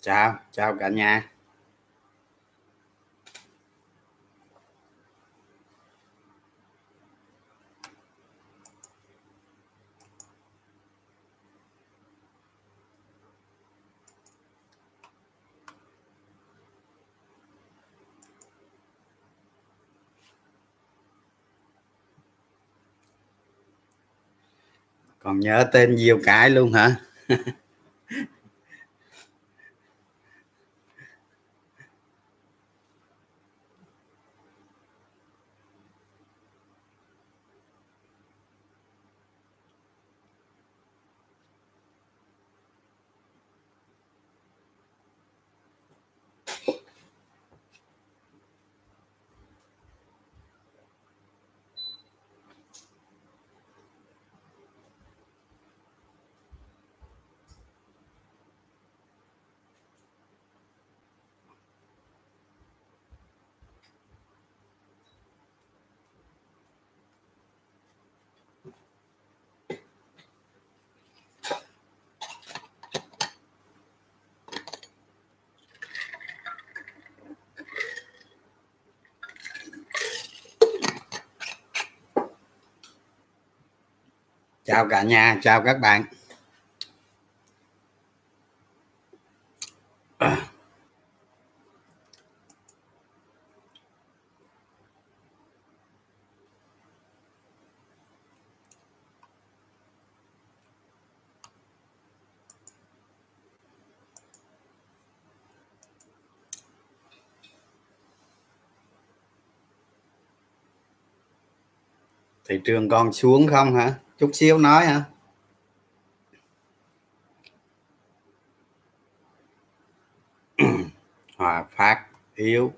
chào chào cả nhà. Còn nhớ tên nhiều cái luôn hả? chào cả nhà chào các bạn. Thị trường còn xuống không hả? Chút xíu nói hả? Hòa phát yếu.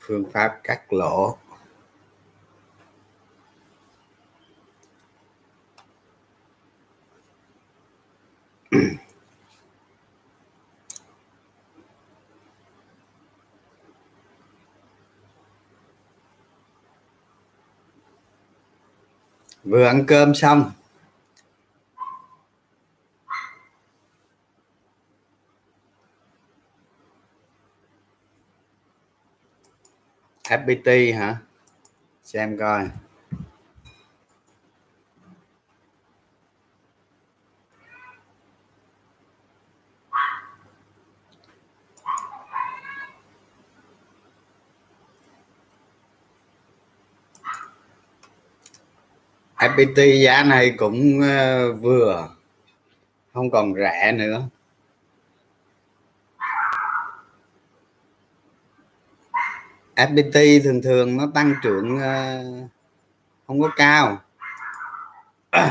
Phương pháp cắt lỗ. vừa ăn cơm xong. FPT hả? Xem coi. FPT giá này cũng ờ, vừa. Không còn rẻ nữa. FPT thường thường nó tăng trưởng ờ, không có cao.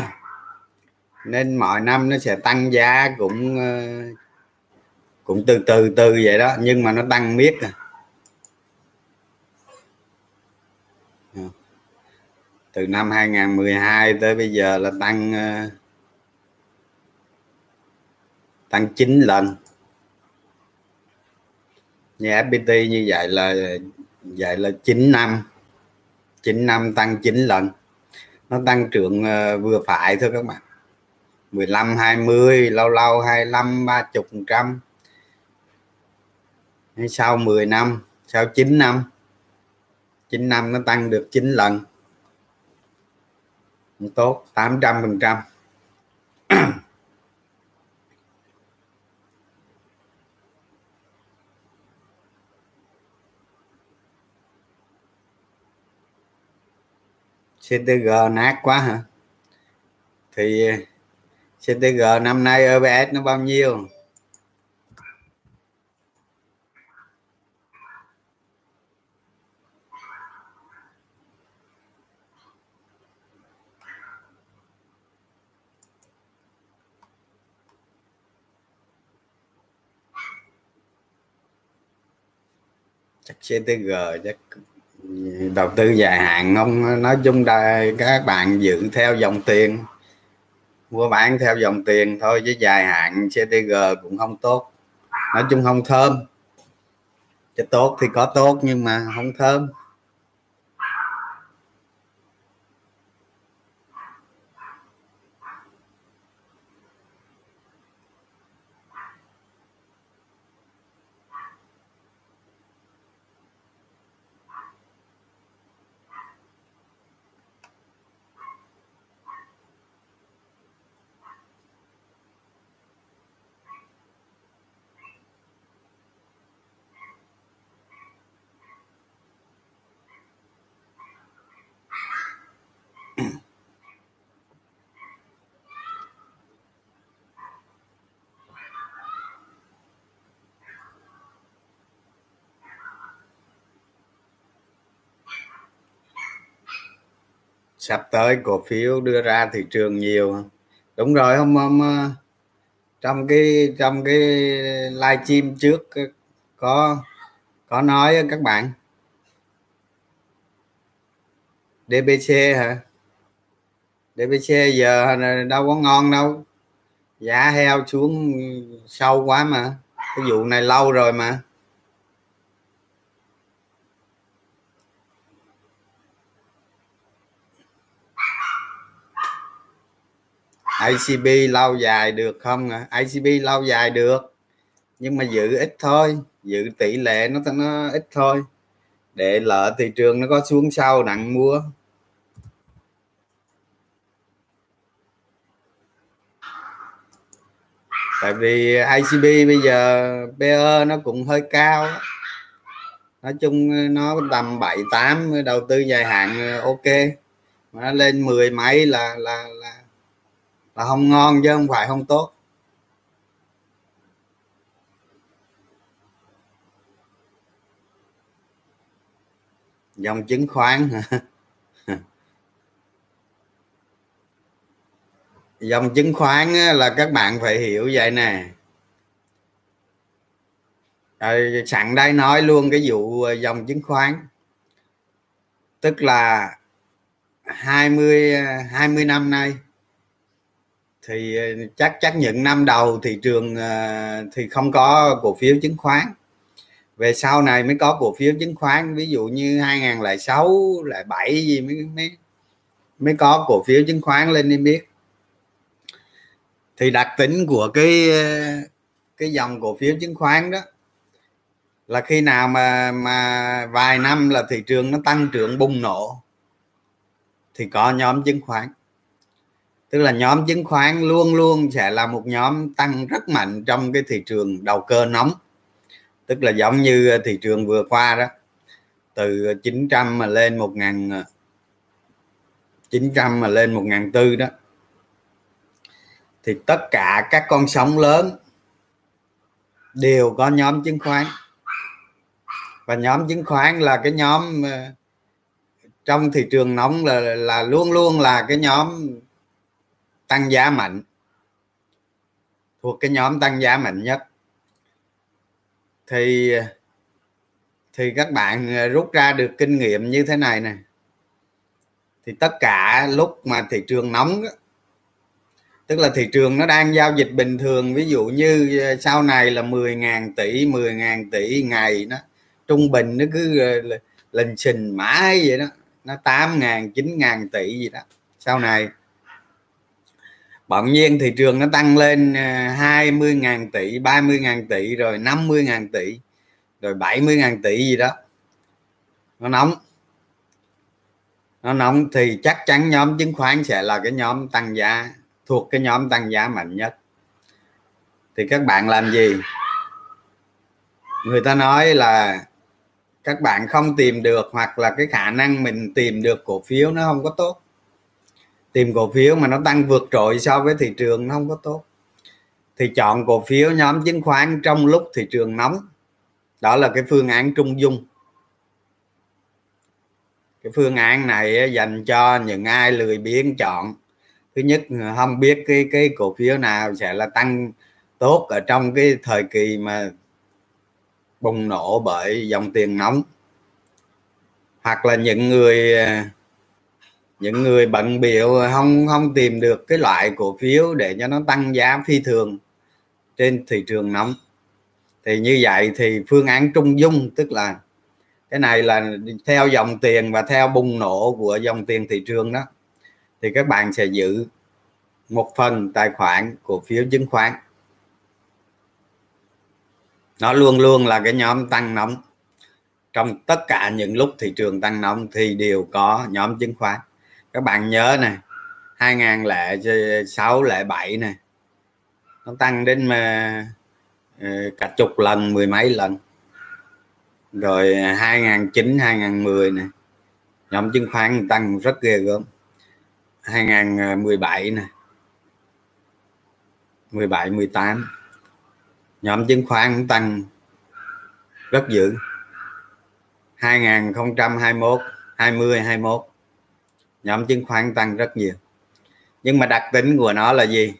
Nên mọi năm nó sẽ tăng giá cũng ờ, cũng từ từ từ vậy đó. Nhưng mà nó tăng miết à. Từ năm 2012 tới bây giờ là tăng ờ, tăng 9 lần. Như FPT như vậy là vậy là 9 năm. 9 năm tăng 9 lần. Nó tăng trưởng ờ, vừa phải thôi các bạn. 15 20 lâu lâu 25 30 trăm. Sau 10 năm, sau 9 năm 9 năm nó tăng được 9 lần tốt 800 phần trăm. CTG nát quá hả? Thì CTG năm nay EPS nó bao nhiêu? CTG chắc đầu tư dài hạn không nói chung là các bạn giữ theo dòng tiền, mua bán theo dòng tiền thôi chứ dài hạn CTG cũng không tốt. Nói chung không thơm. Cho tốt thì có tốt nhưng mà không thơm. Sắp tới cổ phiếu đưa ra thị trường nhiều. Đúng rồi không hôm ờ, trong cái trong cái live stream trước ờ, có có nói các bạn. DBC hả? DBC giờ đâu có ngon đâu. Giá heo xuống sâu quá mà. Cái vụ này lâu rồi mà. ICB lâu dài được không à? ICB lâu dài được, nhưng mà giữ ít thôi, giữ tỷ lệ nó nó ít thôi, để lỡ thị trường nó có xuống sau đặng mua. Tại vì ICB bây giờ PE nó cũng hơi cao nói chung nó tầm 7 8 đầu tư dài hạn, ok. Mà nó lên 10 mấy là là là là không ngon chứ không phải không tốt. Dòng chứng khoán dòng chứng khoán là các bạn phải hiểu vậy nè. Rồi sẵn đây nói luôn cái vụ à, dòng chứng khoán. Tức là 20 20 à, năm nay thì ờ, chắc chắc những năm đầu thị trường ờ, thì không có cổ phiếu chứng khoán. Về sau này mới có cổ phiếu chứng khoán, ví dụ như 2006 lại 7 gì mới mới mới có cổ phiếu chứng khoán lên đi biết. Thì đặc tính của cái ờ, cái dòng cổ phiếu chứng khoán đó là khi nào mà mà vài năm là thị trường nó tăng trưởng bùng nổ, thì có nhóm chứng khoán tức là nhóm chứng khoán luôn luôn sẽ là một nhóm tăng rất mạnh trong cái thị trường đầu cơ nóng. Tức là giống như ờ, thị trường vừa qua đó, từ 900 mà lên 1000 900 ờ, mà lên 1004 đó, thì tất cả các con sóng lớn đều có nhóm chứng khoán. Và nhóm chứng khoán là cái nhóm ờ, trong thị trường nóng là là luôn luôn là cái nhóm tăng giá mạnh. Thuộc cái nhóm tăng giá mạnh nhất. Thì thì các bạn rút ra được kinh nghiệm như thế này nè. Thì tất cả lúc mà thị trường nóng tức là thị trường nó đang giao dịch bình thường, ví dụ như ờ, sau này là 10.000 tỷ 10.000 tỷ ngày nó trung bình nó cứ ờ, lình xình mãi vậy đó. Nó 8.000 9.000 tỷ gì đó. Sau này bỗng nhiên thị trường nó tăng lên ờ, 20.000 tỷ 30.000 tỷ, rồi 50.000 tỷ, rồi 70.000 tỷ gì đó. Nó nóng. Nó nóng thì chắc chắn nhóm chứng khoán sẽ là cái nhóm tăng giá, thuộc cái nhóm tăng giá mạnh nhất. Thì các bạn làm gì? Người ta nói là các bạn không tìm được hoặc là cái khả năng mình tìm được cổ phiếu nó không có tốt tìm cổ phiếu mà nó tăng vượt trội so với thị trường nó không có tốt. Thì chọn cổ phiếu nhóm chứng khoán trong lúc thị trường nóng. Đó là cái phương án trung dung. Cái phương án này dành cho những ai lười biếng chọn. Thứ nhất, không biết cái cái cổ phiếu nào sẽ là tăng tốt ở trong cái thời kỳ mà bùng nổ bởi dòng tiền nóng. Hoặc là những người à, những người bận biểu không không tìm được cái loại cổ phiếu để cho nó tăng giá phi thường trên thị trường nóng. Thì như vậy thì phương án trung dung, tức là cái này là theo dòng tiền và theo bùng nổ của dòng tiền thị trường đó, thì các bạn sẽ giữ một phần tài khoản cổ phiếu chứng khoán. Nó luôn luôn là cái nhóm tăng nóng. Trong tất cả những lúc thị trường tăng nóng thì đều có nhóm chứng khoán các bạn nhớ này 2006 lẻ 7 này nó tăng đến mà cả chục lần, mười mấy lần. Rồi 2009 2010 này nhóm chứng khoán tăng rất ghê gớm. 2017 này 17 18 nhóm chứng khoán tăng rất dữ. 2021 20 21 nhóm chứng khoán tăng rất nhiều. Nhưng mà đặc tính của nó là gì?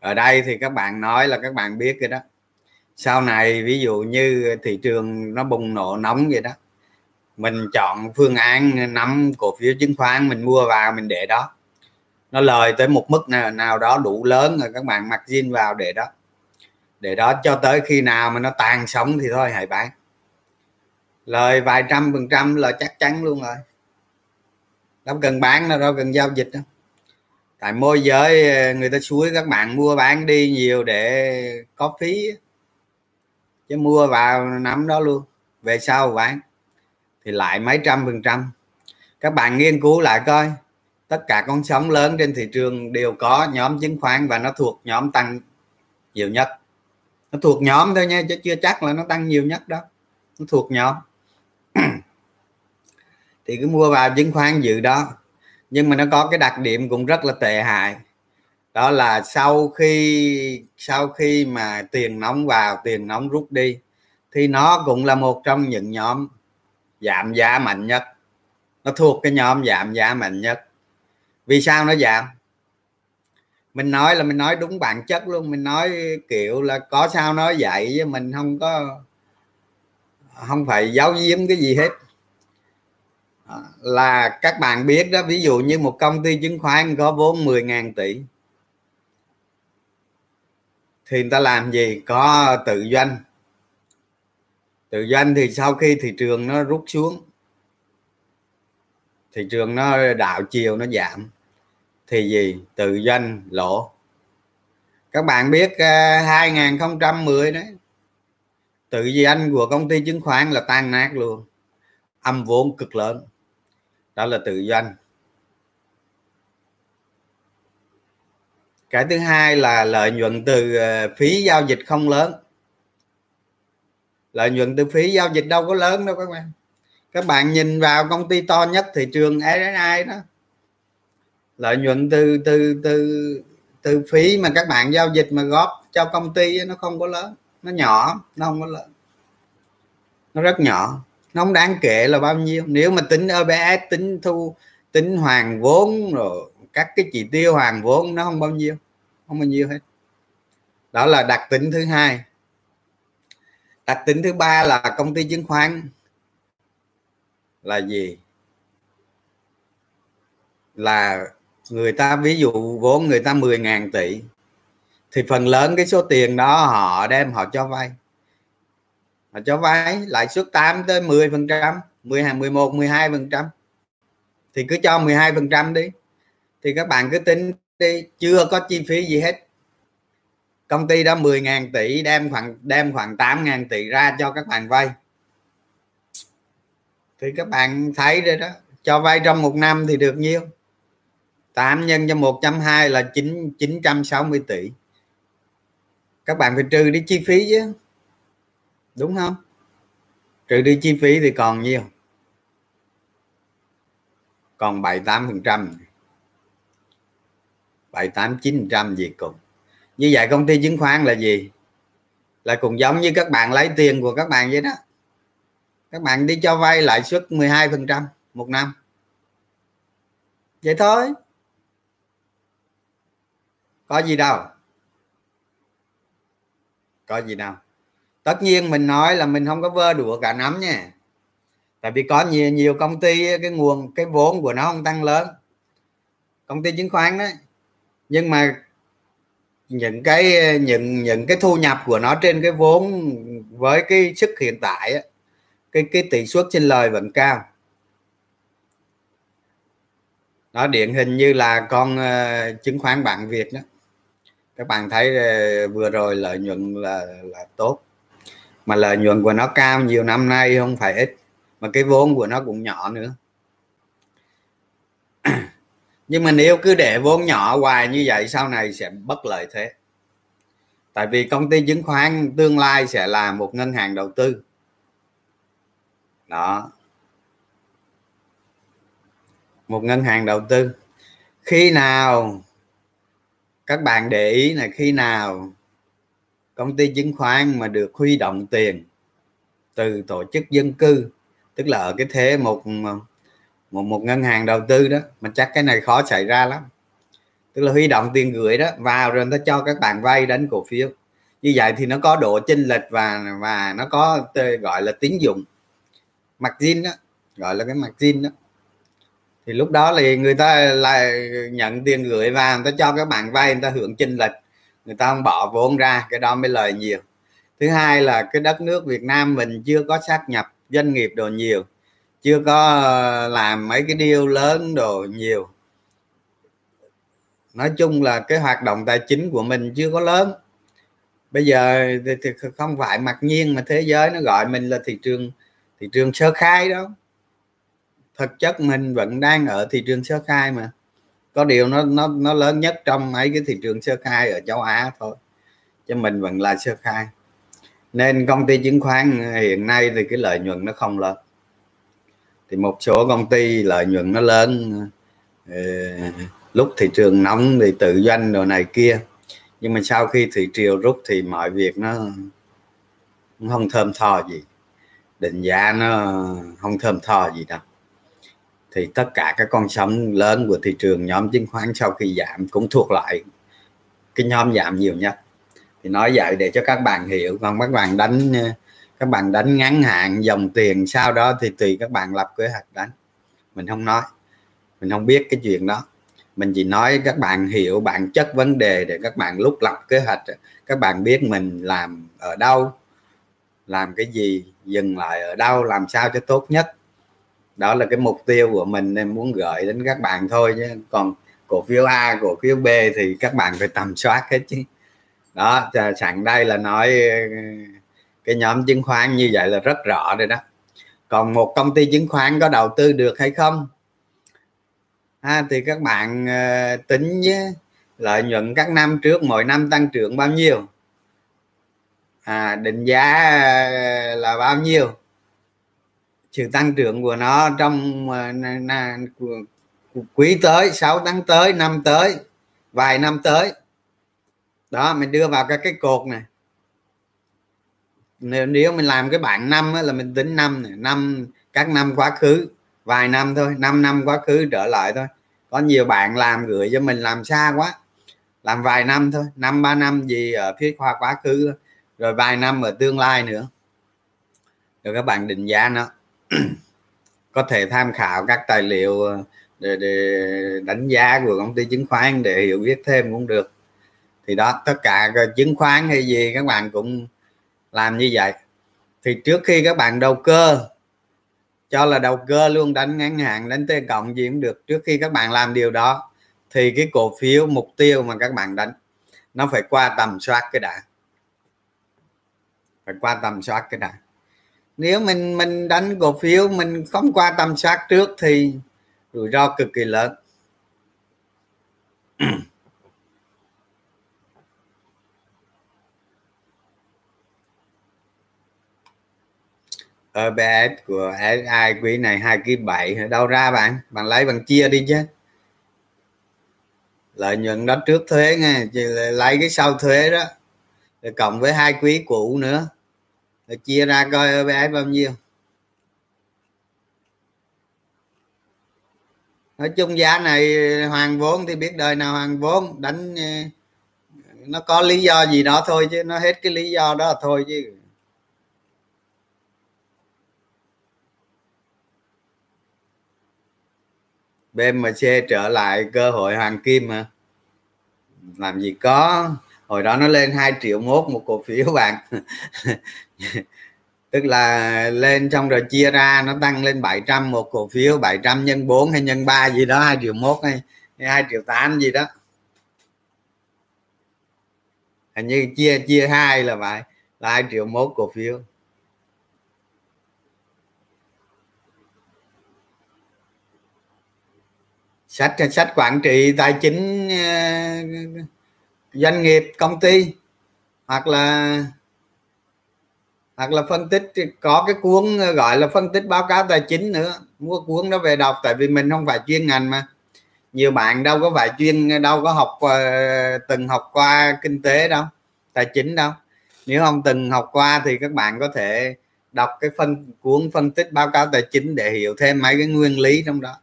Ở đây thì các bạn nói là các bạn biết rồi đó. Sau này ví dụ như thị trường nó bùng nổ nóng vậy đó mình chọn phương án nắm cổ phiếu chứng khoán mình mua vào mình để đó. Nó lời tới một mức nào, nào đó đủ lớn rồi các bạn mặc zin vào để đó. Để đó cho tới khi nào mà nó tàn sống thì thôi hãy bán. Lời vài trăm phần trăm là chắc chắn luôn rồi đâu cần bán đâu đâu cần giao dịch đâu. Tại môi giới ờ, người ta suối, các bạn mua bán đi nhiều để có phí chứ mua vào nắm đó luôn, về sau bán. Thì lại mấy trăm phần trăm. Các bạn nghiên cứu lại coi. Tất cả con sóng lớn trên thị trường đều có nhóm chứng khoán và nó thuộc nhóm tăng nhiều nhất. Nó thuộc nhóm thôi nha, chứ chưa chắc là nó tăng nhiều nhất đó nó thuộc nhóm thì cứ mua vào chứng khoán dự đó. Nhưng mà nó có cái đặc điểm cũng rất là tệ hại. Đó là sau khi sau khi mà tiền nóng vào, tiền nóng rút đi, thì nó cũng là một trong những nhóm giảm giá mạnh nhất. Nó thuộc cái nhóm giảm giá mạnh nhất. Vì sao nó giảm? Mình nói là mình nói đúng bản chất luôn. Mình nói kiểu là có sao nói vậy chứ mình không có, không phải giấu giếm cái gì hết là các bạn biết đó, ví dụ như một công ty chứng khoán có vốn 10.000 tỷ, thì người ta làm gì? Có tự doanh. Tự doanh thì sau khi thị trường nó rút xuống, thị trường nó đảo chiều, nó giảm, thì gì? Tự doanh, lỗ. Các bạn biết ờ, 2010 đấy, tự doanh của công ty chứng khoán là tan nát luôn, âm vốn cực lớn đó là tự doanh. Cái thứ hai là lợi nhuận từ ờ, phí giao dịch không lớn. Lợi nhuận từ phí giao dịch đâu có lớn đâu các bạn. Các bạn nhìn vào công ty to nhất thị trường SSI đó. Lợi nhuận từ từ từ từ phí mà các bạn giao dịch mà góp cho công ty nó không có lớn. Nó nhỏ, nó không có lớn. Nó rất nhỏ nó không đáng kể là bao nhiêu. Nếu mà tính OBS tính thu, tính hoàn vốn rồi các cái chỉ tiêu hoàn vốn nó không bao nhiêu, không bao nhiêu hết. Đó là đặc tính thứ hai. Đặc tính thứ ba là công ty chứng khoán là gì? Là người ta, ví dụ vốn người ta 10.000 tỷ thì phần lớn cái số tiền đó họ đem họ cho vay họ cho vay, lãi suất 8 tới 10 phần trăm 12 11 12 phần trăm. Thì cứ cho 12 phần trăm đi. Thì các bạn cứ tính đi, chưa có chi phí gì hết. Công ty đó 10.000 tỷ, đem khoảng đem khoảng 8.000 tỷ ra cho các bạn vay. Thì các bạn thấy rồi đó, cho vay trong một năm thì được nhiêu? 8 nhân cho 120 là 9 960 tỷ. Các bạn phải trừ đi chi phí chứ đúng không? Trừ đi chi phí thì còn nhiêu còn 78 phần trăm. 78 9 trăm gì cùng. Như vậy công ty chứng khoán là gì? Là cũng giống như các bạn lấy tiền của các bạn vậy đó. Các bạn đi cho vay lãi suất 12 phần trăm một năm. Vậy thôi. Có gì đâu. Có gì đâu tất nhiên mình nói là mình không có vơ đũa cả nắm nha. Tại vì có nhiều nhiều công ty cái nguồn cái vốn của nó không tăng lớn. Công ty chứng khoán đấy nhưng mà những cái những những cái thu nhập của nó trên cái vốn với cái sức hiện tại cái cái tỷ suất trên lời vẫn cao. Nó điển hình như là con uh, chứng khoán bạn Việt đó. Các bạn thấy uh, vừa rồi lợi nhuận là là tốt mà lợi nhuận của nó cao nhiều năm nay không phải ít, mà cái vốn của nó cũng nhỏ nữa. Nhưng mà nếu cứ để vốn nhỏ hoài như vậy, sau này sẽ bất lợi thế. Tại vì công ty chứng khoán tương lai sẽ là một ngân hàng đầu tư. Đó. Một ngân hàng đầu tư. Khi nào, các bạn để ý là khi nào công ty chứng khoán mà được huy động tiền từ tổ chức dân cư, tức là ở cái thế một một một ngân hàng đầu tư đó, mà chắc cái này khó xảy ra lắm. Tức là huy động tiền gửi đó, vào rồi nó cho các bạn vay đánh cổ phiếu. Như vậy thì nó có độ chênh lệch và và nó có gọi là tín dụng. Margin đó, gọi là cái margin đó. Thì lúc đó thì người ta lại nhận tiền gửi vào, người ta cho các bạn vay, người ta hưởng chênh lệch người ta không bỏ vốn ra cái đó mới lời nhiều. Thứ hai là cái đất nước Việt Nam mình chưa có sát nhập doanh nghiệp đồ nhiều chưa có ờ, làm mấy cái deal lớn đồ nhiều. Nói chung là cái hoạt động tài chính của mình chưa có lớn. Bây giờ thì, thì không phải mặc nhiên mà thế giới nó gọi mình là thị trường thị trường sơ khai đó. Thực chất mình vẫn đang ở thị trường sơ khai mà có điều nó nó nó lớn nhất trong mấy cái thị trường sơ khai ở châu Á thôi cho mình vẫn là sơ khai. Nên công ty chứng khoán hiện nay thì cái lợi nhuận nó không lớn. Thì một số công ty lợi nhuận nó lớn ờ, lúc thị trường nóng thì tự doanh đồ này kia. Nhưng mà sau khi thị triều rút thì mọi việc nó không thơm tho gì. Định giá nó không thơm tho gì đâu thì tất cả các con sóng lớn của thị trường nhóm chứng khoán sau khi giảm cũng thuộc lại cái nhóm giảm nhiều nhất. Thì nói vậy để cho các bạn hiểu, còn các bạn đánh ờ, các bạn đánh ngắn hạn dòng tiền sau đó thì tùy các bạn lập kế hoạch đánh. Mình không nói, mình không biết cái chuyện đó. Mình chỉ nói các bạn hiểu bản chất vấn đề để các bạn lúc lập kế hoạch ờ, các bạn biết mình làm ở đâu, làm cái gì, dừng lại ở đâu, làm sao cho tốt nhất đó là cái mục tiêu của mình nên muốn gửi đến các bạn thôi chứ còn cổ phiếu A cổ phiếu B thì các bạn phải tầm soát hết chứ. Đó sẵn đây là nói ờ, cái nhóm chứng khoán như vậy là rất rõ rồi đó. Còn một công ty chứng khoán có đầu tư được hay không? À, thì các bạn uh, tính nhé lợi nhuận các năm trước mỗi năm tăng trưởng bao nhiêu? À, định giá ờ, là bao nhiêu? Sự tăng trưởng của nó trong uh, quý tới 6 tháng tới năm tới vài năm tới. Đó mình đưa vào các cái cột này. Nếu, nếu mình làm cái bảng năm là mình tính năm này năm các năm quá khứ vài năm thôi 5 năm quá khứ trở lại thôi. Có nhiều bạn làm gửi cho mình làm xa quá làm vài năm thôi năm ba năm gì ở phía khoa quá khứ rồi vài năm ở tương lai nữa. Rồi các bạn định giá nó có thể tham khảo các tài liệu ờ, để, để đánh giá của công ty chứng khoán để hiểu biết thêm cũng được. Thì đó tất cả chứng khoán hay gì các bạn cũng làm như vậy. Thì trước khi các bạn đầu cơ cho là đầu cơ luôn đánh ngắn hạn đánh t cộng gì cũng được. Trước khi các bạn làm điều đó thì cái cổ phiếu mục tiêu mà các bạn đánh nó phải qua tầm soát cái đã. Phải qua tầm soát cái đã nếu mình mình đánh cổ phiếu, mình không qua tầm soát trước thì rủi ro cực kỳ lớn. OBS của ai quý này hai ký bảy, đâu ra bạn? Bạn lấy bằng chia đi chứ. Lợi nhuận đó trước thuế nghe lấy cái sau thuế đó. Rồi cộng với hai quý cũ nữa rồi chia ra coi OBS bao nhiêu. Nói chung giá này hoàng vốn thì biết đời nào hoàng vốn, đánh ờ, nó có lý do gì đó thôi chứ nó hết cái lý do đó thôi chứ. BMC trở lại cơ hội hoàng kim mà. Làm gì có, hồi đó nó lên 2 triệu mốt một cổ phiếu bạn. tức là lên xong rồi chia ra nó tăng lên 700 một cổ phiếu 700 nhân 4 hay nhân 3 gì đó 2 triệu 1 hay, hay 2 triệu 8 gì đó. Hình như chia chia hai là vậy là 2 triệu 1 cổ phiếu. Sách sách quản trị tài chính ờ, doanh nghiệp công ty hoặc là hoặc là phân tích có cái cuốn ờ, gọi là phân tích báo cáo tài chính nữa. Mua cuốn đó về đọc, tại vì mình không phải chuyên ngành mà. Nhiều bạn đâu có phải chuyên ờ, đâu có học ờ, từng học qua kinh tế đâu, tài chính đâu. Nếu không từng học qua thì các bạn có thể đọc cái phân, cuốn phân tích báo cáo tài chính để hiểu thêm mấy cái nguyên lý trong đó.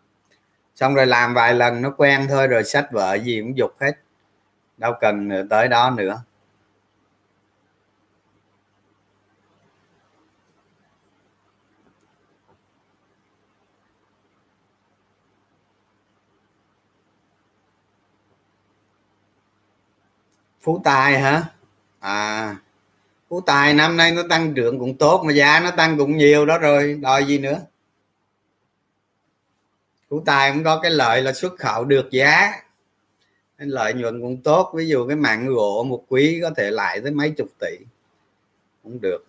Xong rồi làm vài lần nó quen thôi, rồi sách vợ gì cũng dục hết. Đâu cần tới đó nữa. Phú tài hả? À phú tài năm nay nó tăng trưởng cũng tốt mà giá nó tăng cũng nhiều đó rồi, đòi gì nữa? Phú tài cũng có cái lợi là xuất khẩu được giá. Nên lợi nhuận cũng tốt, ví dụ cái mạng gỗ một quý có thể lại tới mấy chục tỷ cũng được.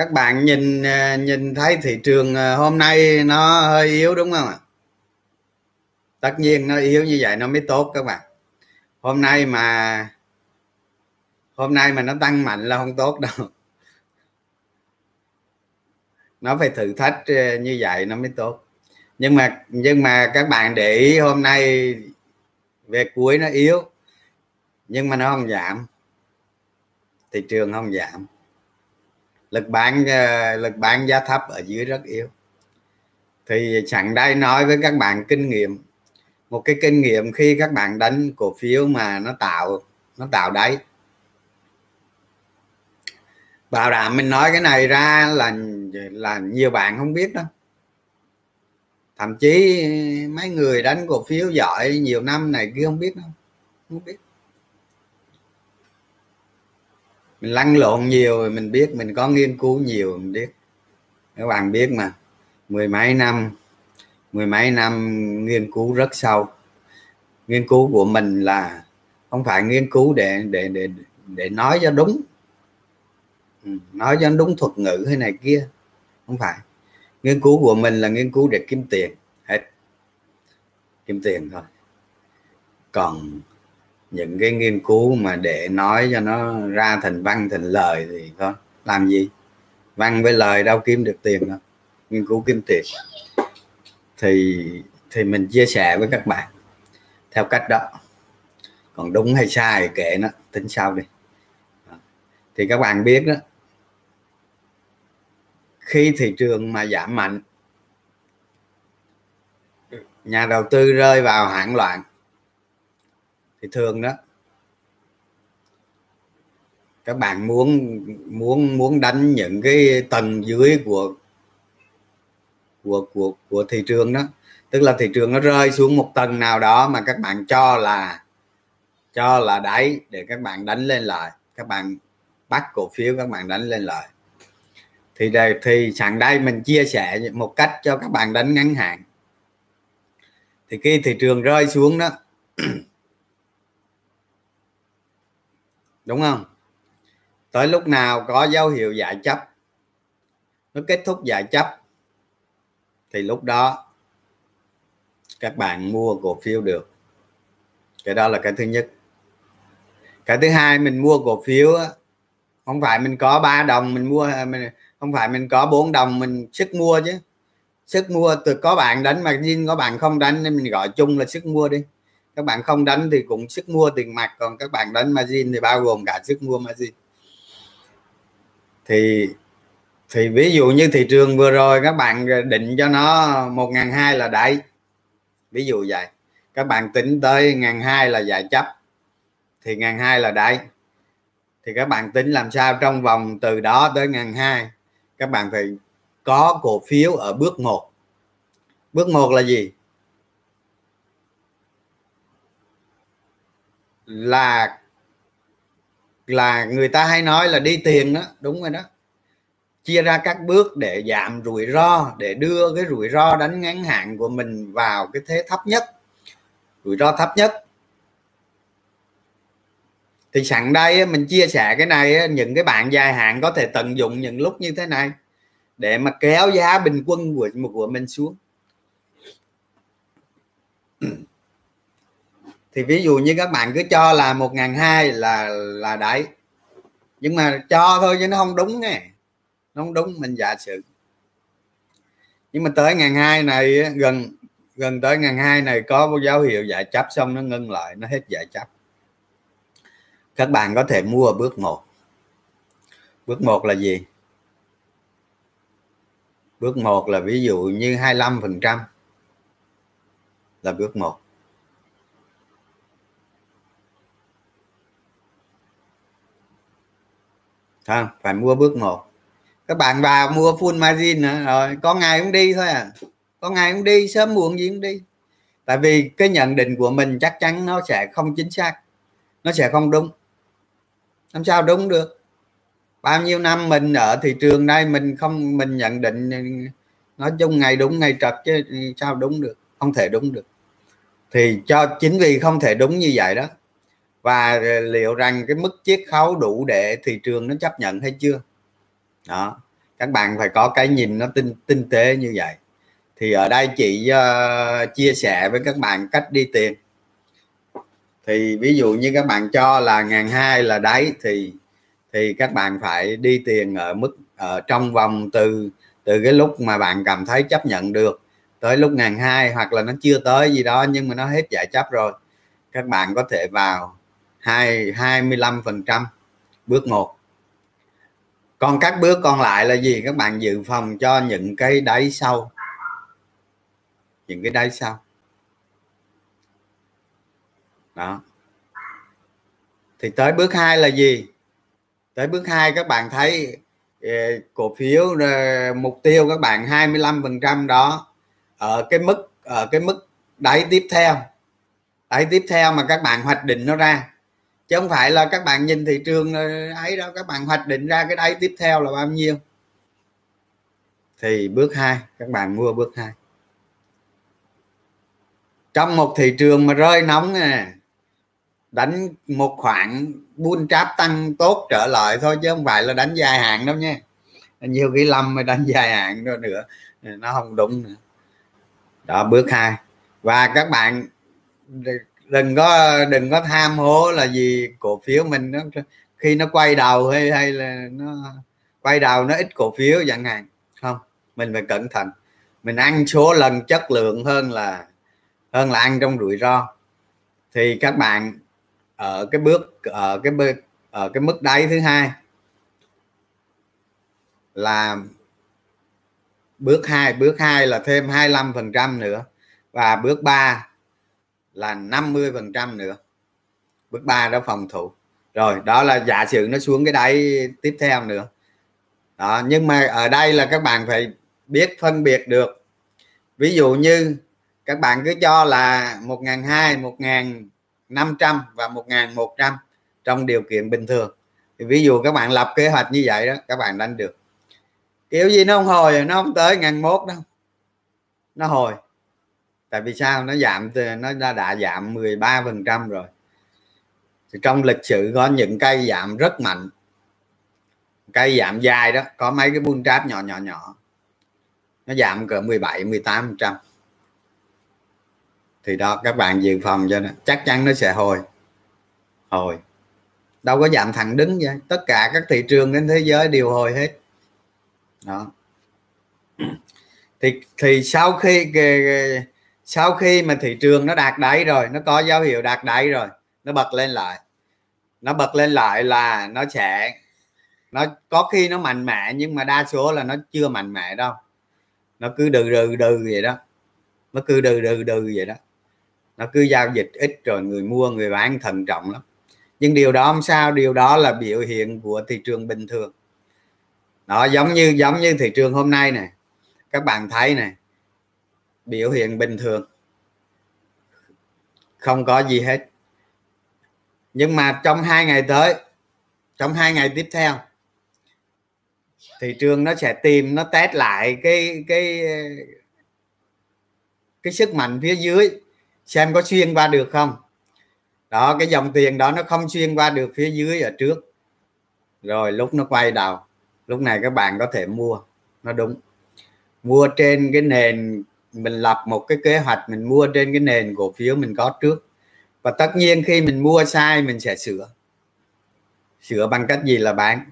Các bạn nhìn à, nhìn thấy thị trường à, hôm nay nó hơi yếu đúng không ạ? Tất nhiên nó yếu như vậy nó mới tốt các bạn. Hôm nay mà, hôm nay mà nó tăng mạnh là không tốt đâu. Nó phải thử thách à, như vậy nó mới tốt. Nhưng mà nhưng mà các bạn để ý hôm nay về cuối nó yếu, nhưng mà nó không giảm. Thị trường không giảm lực bán ờ, lực bán giá thấp ở dưới rất yếu. Thì chẳng đây nói với các bạn kinh nghiệm. Một cái kinh nghiệm khi các bạn đánh cổ phiếu mà nó tạo nó tạo đáy. Bảo đảm mình nói cái này ra là là nhiều bạn không biết đâu thậm chí mấy người đánh cổ phiếu giỏi nhiều năm này kia không biết đâu, không biết. Mình lăn lộn nhiều rồi mình biết mình có nghiên cứu nhiều, mình biết. Các bạn biết mà, mười mấy năm, mười mấy năm nghiên cứu rất sâu. Nghiên cứu của mình là không phải nghiên cứu để để để để nói cho đúng. Ừ, nói cho đúng thuật ngữ hay này kia. Không phải. Nghiên cứu của mình là nghiên cứu để kiếm tiền. Hết. Kiếm tiền thôi. Còn những cái nghiên cứu mà để nói cho nó ra thành văn, thành lời thì thôi làm gì? Văn với lời đâu kiếm được tiền đâu, nghiên cứu kiếm tiền. Thì thì mình chia sẻ với các bạn. Theo cách đó, còn đúng hay sai kệ nó, tính sau đi. Thì các bạn biết đó, khi thị trường mà giảm mạnh, nhà đầu tư rơi vào hoảng loạn thì thường đó, các bạn muốn muốn muốn đánh những cái tầng dưới của của của của thị trường đó. Tức là thị trường nó rơi xuống một tầng nào đó mà các bạn cho là cho là đáy để các bạn đánh lên lại các bạn bắt cổ phiếu, các bạn đánh lên lại thì đây, thì sẵn đây mình chia sẻ một cách cho các bạn đánh ngắn hạn. Thì khi thị trường rơi xuống đó đúng không? Tới lúc nào có dấu hiệu giải chấp nó kết thúc giải chấp thì lúc đó các bạn mua cổ phiếu được. Cái đó là cái thứ nhất. Cái thứ hai mình mua cổ phiếu á, không phải mình có 3 đồng mình mua à, mình không phải mình có 4 đồng mình sức mua chứ. Sức mua từ có bạn đánh mà riêng có bạn không đánh nên mình gọi chung là sức mua đi các bạn không đánh thì cũng sức mua tiền mặt, còn các bạn đánh margin thì bao gồm cả sức mua margin. Thì thì ví dụ như thị trường vừa rồi các bạn định cho nó một ngàn hai là đáy ví dụ vậy. Các bạn tính tới ngàn hai là giải chấp. Thì ngàn hai là đáy thì các bạn tính làm sao trong vòng từ đó tới ngàn hai. Các bạn phải có cổ phiếu ở bước 1 bước 1 là gì? Là là người ta hay nói là đi tiền đó, đúng rồi đó. Chia ra các bước để giảm rủi ro, để đưa cái rủi ro đánh ngắn hạn của mình vào cái thế thấp nhất. Rủi ro thấp nhất. Thì sẵn đây mình chia sẻ cái này những cái bạn dài hạn có thể tận dụng những lúc như thế này để mà kéo giá bình quân của của mình xuống thì ví dụ như các bạn cứ cho là một ngàn hai là là đấy nhưng mà cho thôi chứ nó không đúng nghe. Nó không đúng, mình giả sử. Nhưng mà tới ngàn hai này, gần gần tới ngàn hai này có một dấu hiệu giải chấp xong nó ngưng lại, nó hết giải chấp. Các bạn có thể mua bước một. Bước một là gì? Bước một là ví dụ như 25 phần trăm là bước một. Không, phải mua bước một. Các bạn vào mua full margin nữa. Rồi, có ngày cũng đi thôi à. Có ngày cũng đi, sớm muộn gì cũng đi. Tại vì cái nhận định của mình chắc chắn nó sẽ không chính xác. Nó sẽ không đúng. Làm sao đúng được? Bao nhiêu năm mình ở thị trường đây, mình không, mình nhận định, nói chung ngày đúng, ngày trật chứ, sao đúng được? Không thể đúng được. Thì cho, chính vì không thể đúng như vậy đó và ờ, liệu rằng cái mức chiết khấu đủ để thị trường nó chấp nhận hay chưa? Đó các bạn phải có cái nhìn nó tinh tinh tế như vậy. Thì ở đây chị uh, chia sẻ với các bạn cách đi tiền thì ví dụ như các bạn cho là ngàn hai là đáy thì thì các bạn phải đi tiền ở mức ở trong vòng từ từ cái lúc mà bạn cảm thấy chấp nhận được tới lúc ngàn hai hoặc là nó chưa tới gì đó nhưng mà nó hết giải chấp rồi. Các bạn có thể vào hai hai mươi lăm phần trăm, bước một. Còn các bước còn lại là gì? Các bạn dự phòng cho những cái đáy sau. Những cái đáy sau. Đó. Thì tới bước hai là gì? Tới bước hai các bạn thấy ờ, cổ phiếu ờ, mục tiêu các bạn 25 phần trăm đó, ở cái mức, ở cái mức đáy tiếp theo. Đáy tiếp theo mà các bạn hoạch định nó ra chứ không phải là các bạn nhìn thị trường ấy đâu, các bạn hoạch định ra cái đáy tiếp theo là bao nhiêu. Thì bước hai, các bạn mua bước hai. Trong một thị trường mà rơi nóng nè, đánh một khoảng buôn tráp tăng tốt trở lại thôi, chứ không phải là đánh dài hạn đâu nha. Nhiều cái lâm mà đánh dài hạn đó nữa, nó không đúng nữa. Đó, bước hai. Và các bạn đừng có đừng có tham hố là gì cổ phiếu mình nó khi nó quay đầu hay hay là nó quay đầu nó ít cổ phiếu chẳng hạn, không? Mình phải cẩn thận. Mình ăn số lần chất lượng hơn là hơn là ăn trong rủi ro. Thì các bạn ở cái bước, ở cái bước, ở cái mức đáy thứ hai là bước hai bước hai là thêm 25 phần trăm nữa và bước 3 là 50 phần trăm nữa. Bước 3 đó phòng thủ. Rồi, đó là giả sử nó xuống cái đáy tiếp theo nữa. Đó, nhưng mà ở đây là các bạn phải biết phân biệt được. Ví dụ như các bạn cứ cho là 1.200 1.500 và 1.100 trong điều kiện bình thường. Thì ví dụ các bạn lập kế hoạch như vậy đó, các bạn đánh được. Kiểu gì nó không hồi, nó không tới ngàn mốt đâu. Nó hồi tại vì sao? Nó giảm nó đã, đã giảm 13 phần trăm rồi. Thì trong lịch sử có những cây giảm rất mạnh. Cây giảm dài đó có mấy cái bull trap nhỏ nhỏ nhỏ. Nó giảm cỡ 17 18 trăm. Thì đó các bạn dự phòng cho nó. Chắc chắn nó sẽ hồi. Hồi. Đâu có giảm thẳng đứng vậy. Tất cả các thị trường trên thế giới đều hồi hết. Đó. Thì thì sau khi sau khi mà thị trường nó đạt đáy rồi, nó có dấu hiệu đạt đáy rồi, nó bật lên lại. Nó bật lên lại là nó sẽ, nó có khi nó mạnh mẽ, nhưng mà đa số là nó chưa mạnh mẽ đâu. Nó cứ đừ đừ đừ vậy đó. Nó cứ đừ đừ đừ vậy đó. Nó cứ giao dịch ít rồi người mua, người bán thận trọng lắm. Nhưng điều đó không sao, điều đó là biểu hiện của thị trường bình thường. Đó, giống như giống như thị trường hôm nay này các bạn thấy này biểu hiện bình thường. Không có gì hết. Nhưng mà trong hai ngày tới, trong hai ngày tiếp theo, thị trường nó sẽ tìm, nó test lại cái cái cái sức mạnh phía dưới, xem có xuyên qua được không. Đó, cái dòng tiền đó nó không xuyên qua được phía dưới ở trước. Rồi lúc nó quay đầu, lúc này các bạn có thể mua, nó đúng. Mua trên cái nền mình lập một cái kế hoạch mình mua trên cái nền cổ phiếu mình có trước. Và tất nhiên khi mình mua sai mình sẽ sửa. Sửa bằng cách gì là bán.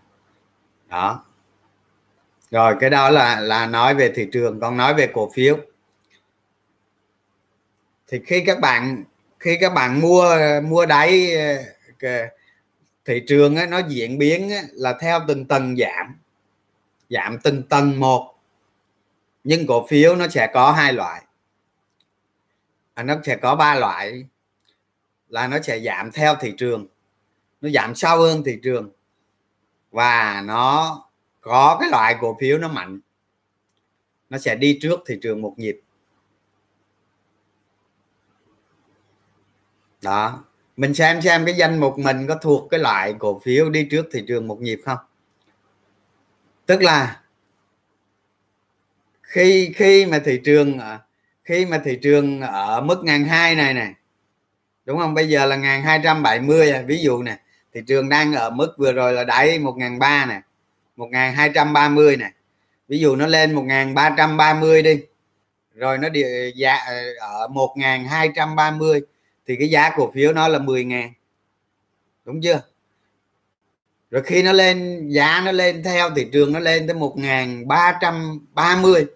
Đó. Rồi cái đó là là nói về thị trường còn nói về cổ phiếu. Thì khi các bạn khi các bạn mua mua đáy thị trường ấy nó diễn biến ấy, là theo từng tầng giảm. Giảm từng tầng một nhưng cổ phiếu nó sẽ có hai loại. À, nó sẽ có ba loại. Là nó sẽ giảm theo thị trường. Nó giảm sâu hơn thị trường. Và nó có cái loại cổ phiếu nó mạnh. Nó sẽ đi trước thị trường một nhịp. Đó. Mình xem xem cái danh mục mình có thuộc cái loại cổ phiếu đi trước thị trường một nhịp không? Tức là khi khi mà thị trường ờ, khi mà thị trường ở mức ngàn hai này này đúng không? Bây giờ là ngàn hai trăm bảy mươi à. ví dụ nè, thị trường đang ở mức vừa rồi là đáy một ngàn ba nè, một ngàn hai trăm ba mươi nè. Ví dụ nó lên một ngàn ba trăm ba mươi đi, rồi nó địa, giá ờ, ở một ngàn hai trăm ba mươi, thì cái giá cổ phiếu nó là 10 ngàn. Đúng chưa? Rồi khi nó lên, giá nó lên theo thị trường nó lên tới 1330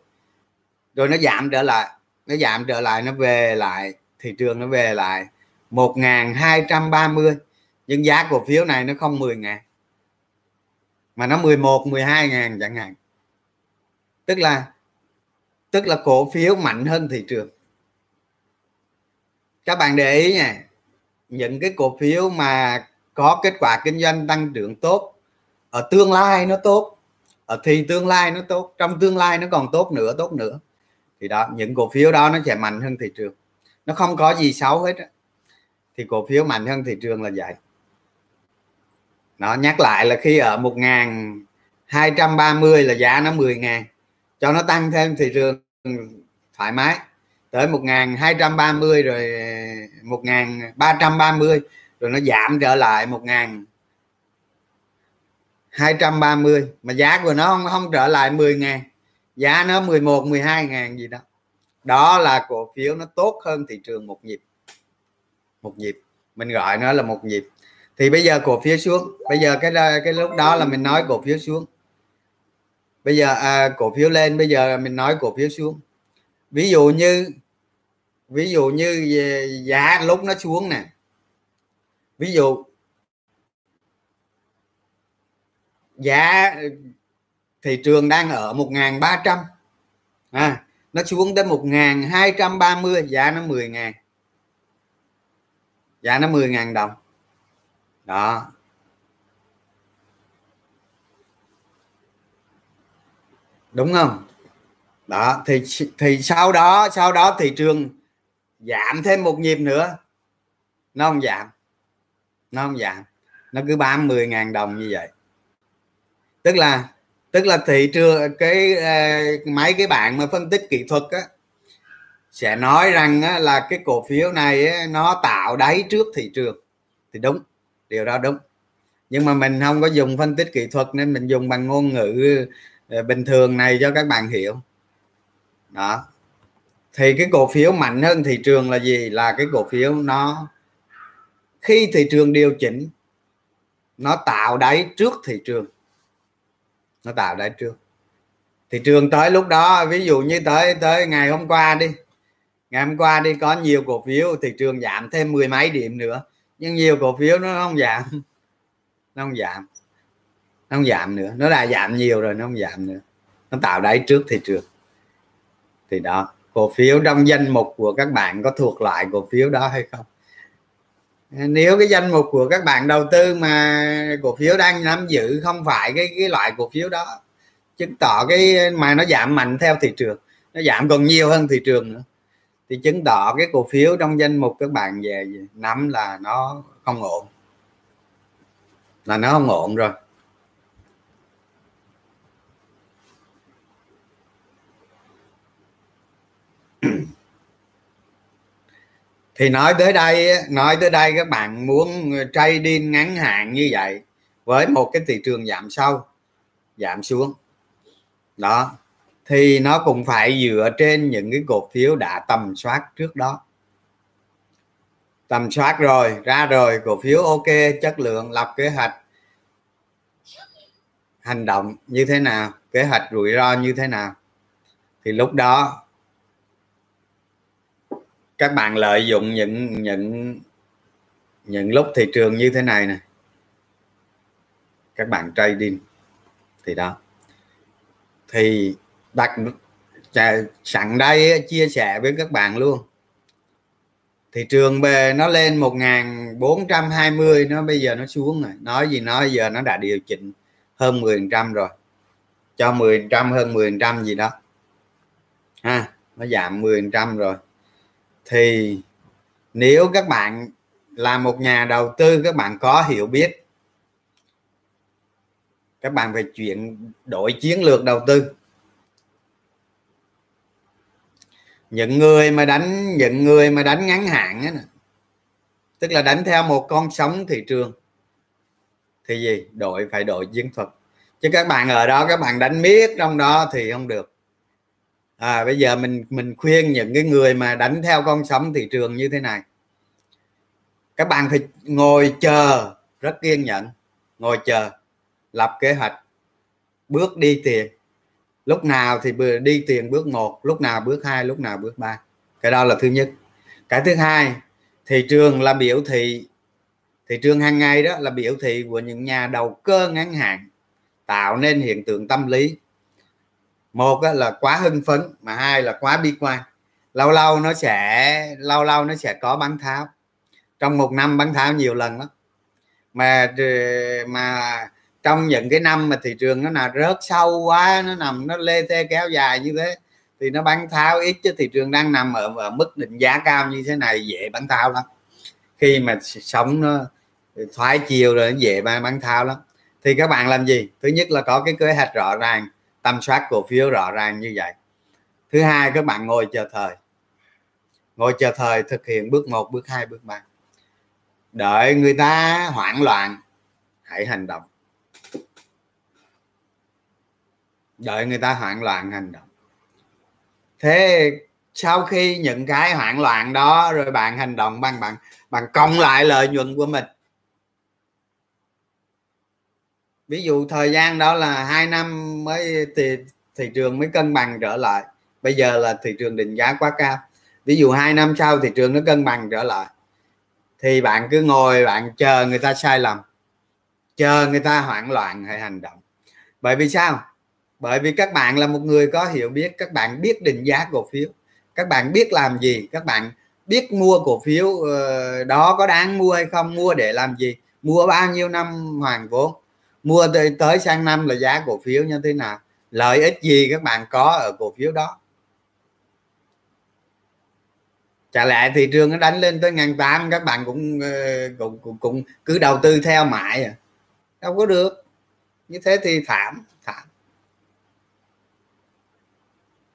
rồi nó giảm trở lại, nó giảm trở lại, nó về lại, thị trường nó về lại 1230 nhưng giá cổ phiếu này nó không 10 ngàn, mà nó 11 12 ngàn chẳng hạn. Tức là tức là cổ phiếu mạnh hơn thị trường. Các bạn để ý nha, những cái cổ phiếu mà có kết quả kinh doanh tăng trưởng tốt, ở tương lai nó tốt, ở thì tương lai nó tốt, trong tương lai nó còn tốt nữa tốt nữa thì đó, những cổ phiếu đó nó sẽ mạnh hơn thị trường. Nó không có gì xấu hết á. thì cổ phiếu mạnh hơn thị trường là vậy. Nó nhắc lại là khi ở một ngàn hai trăm ba mươi là giá nó 10 ngàn, cho nó tăng thêm thị trường thoải mái. Tới 1230 rồi 1330 rồi nó giảm trở lại 1000 230 mà giá của nó không không trở lại 10 ngàn giá nó 11 12 ngàn gì đó. Đó là cổ phiếu nó tốt hơn thị trường một nhịp. Một nhịp. Mình gọi nó là một nhịp. Thì bây giờ cổ phiếu xuống. Bây giờ cái cái lúc đó là mình nói cổ phiếu xuống. Bây giờ à, cổ phiếu lên bây giờ mình nói cổ phiếu xuống. Ví dụ như ví dụ như à, giá lúc nó xuống nè. Ví dụ giá thị trường đang ở 1.300 à, nó xuống tới 1.230 giá nó 10.000 giá nó 10.000 đồng. Đó. Đúng không? Đó thì thì sau đó sau đó thị trường giảm thêm một nhịp nữa. Nó không giảm. Nó không giảm. Nó cứ bám 10 ngàn đồng như vậy. Tức là tức là thị trường cái à, mấy cái bạn mà phân tích kỹ thuật á sẽ nói rằng á, là cái cổ phiếu này á, nó tạo đáy trước thị trường. Thì đúng điều đó đúng. Nhưng mà mình không có dùng phân tích kỹ thuật nên mình dùng bằng ngôn ngữ ờ, bình thường này cho các bạn hiểu. Đó. Thì cái cổ phiếu mạnh hơn thị trường là gì? Là cái cổ phiếu nó khi thị trường điều chỉnh nó tạo đáy trước thị trường nó tạo đáy trước thị trường tới lúc đó, ví dụ như tới tới ngày hôm qua đi. Ngày hôm qua đi có nhiều cổ phiếu thị trường giảm thêm mười mấy điểm nữa. Nhưng nhiều cổ phiếu nó không giảm. Nó không giảm. Nó không giảm nữa. Nó đã giảm nhiều rồi, nó không giảm nữa. Nó tạo đáy trước thị trường. Thì đó, cổ phiếu trong danh mục của các bạn có thuộc lại cổ phiếu đó hay không? Nếu cái danh mục của các bạn đầu tư mà cổ phiếu đang nắm giữ không phải cái cái loại cổ phiếu đó, chứng tỏ cái mà nó giảm mạnh theo thị trường, nó giảm còn nhiều hơn thị trường nữa, thì chứng tỏ cái cổ phiếu trong danh mục các bạn về nắm là nó không ổn, là nó không ổn rồi. thì nói tới đây nói tới đây các bạn muốn trading ngắn hạn như vậy với một cái thị trường giảm sâu, giảm xuống. Đó, thì nó cũng phải dựa trên những cái cổ phiếu đã tầm soát trước đó. Tầm soát rồi, ra rồi, cổ phiếu ok, chất lượng, lập kế hoạch. Hành động như thế nào, kế hoạch rủi ro như thế nào. Thì lúc đó các bạn lợi dụng những những những lúc thị trường như thế này nè. Các bạn trading. Thì đó. Thì đặt sẵn đây chia sẻ với các bạn luôn. Thị trường về nó lên 1420 nó bây giờ nó xuống rồi. Nói gì nói, giờ nó đã điều chỉnh hơn 10 trăm rồi. Cho 10 trăm hơn 10 trăm gì đó. Ha, nó giảm 10 trăm rồi thì nếu các bạn là một nhà đầu tư các bạn có hiểu biết các bạn về chuyển đổi chiến lược đầu tư. Những người mà đánh những người mà đánh ngắn hạn ấy, tức là đánh theo một con sóng thị trường thì gì? Đội phải đội chiến thuật. Chứ các bạn ở đó các bạn đánh miết trong đó thì không được à, bây giờ mình mình khuyên những cái người mà đánh theo con sóng thị trường như thế này. Các bạn phải ngồi chờ rất kiên nhẫn ngồi chờ lập kế hoạch bước đi tiền. Lúc nào thì đi tiền bước một lúc nào bước hai lúc nào bước ba. Cái đó là thứ nhất. Cái thứ hai thị trường là biểu thị thị trường hàng ngày đó là biểu thị của những nhà đầu cơ ngắn hạn tạo nên hiện tượng tâm lý một là quá hưng phấn mà hai là quá bi quan. Lâu lâu nó sẽ lâu lâu nó sẽ có bán tháo. Trong một năm bán tháo nhiều lần đó mà ờ, mà trong những cái năm mà thị trường nó là rớt sâu quá nó nằm nó lê thê kéo dài như thế thì nó bán tháo ít chứ thị trường đang nằm ở, ở mức định giá cao như thế này dễ bán tháo lắm. Khi mà sống nó thoái chiều rồi nó dễ bán tháo lắm. Thì các bạn làm gì? Thứ nhất là có cái kế hoạch rõ ràng tầm soát cổ phiếu rõ ràng như vậy. Thứ hai, các bạn ngồi chờ thời. Ngồi chờ thời thực hiện bước 1 bước 2 bước 3 đợi người ta hoảng loạn, hãy hành động. Đợi người ta hoảng loạn, hành động. Thế sau khi những cái hoảng loạn đó, rồi bạn hành động bằng bạn bạn cộng lại lợi nhuận của mình ví dụ thời gian đó là hai năm mới thì thị trường mới cân bằng trở lại. Bây giờ là thị trường định giá quá cao. Ví dụ hai năm sau thị trường nó cân bằng trở lại. Thì bạn cứ ngồi, bạn chờ người ta sai lầm. Chờ người ta hoảng loạn hay hành động. Bởi vì sao? Bởi vì các bạn là một người có hiểu biết, các bạn biết định giá cổ phiếu. Các bạn biết làm gì, các bạn biết mua cổ phiếu ờ, đó có đáng mua hay không, mua để làm gì? Mua bao nhiêu năm hoàn vốn? Mua tới, tới sang năm là giá cổ phiếu như thế nào? Lợi ích gì các bạn có ở cổ phiếu đó? Trả lại thị trường nó đánh lên tới ngàn tám các bạn cũng, ờ, cũng cũng cũng cứ đầu tư theo mãi à? Đâu có được. Như thế thì thảm thảm.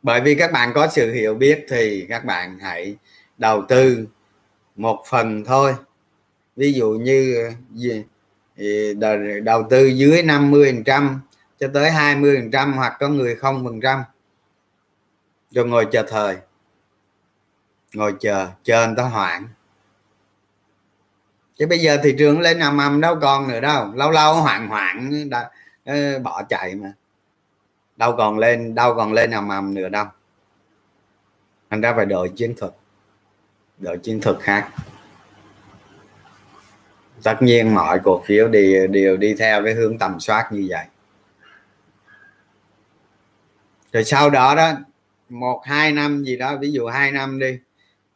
Bởi vì các bạn có sự hiểu biết thì các bạn hãy đầu tư một phần thôi. Ví dụ như ờ, gì? Đầu tư dưới 50 phần trăm cho tới 20 phần trăm hoặc có người không phần trăm. Cho ngồi chờ thời. Ngồi chờ chờ người ta hoạn chứ bây giờ thị trường lên ầm ầm đâu còn nữa đâu. Lâu lâu hoạn hoạn đã, ờ, bỏ chạy mà. Đâu còn lên đâu còn lên ầm ầm nữa đâu. Anh ra phải đợi chiến thuật. Đợi chiến thuật khác tất nhiên mọi cổ phiếu đều đều đi theo cái hướng tầm soát như vậy. Rồi sau đó đó một hai năm gì đó ví dụ hai năm đi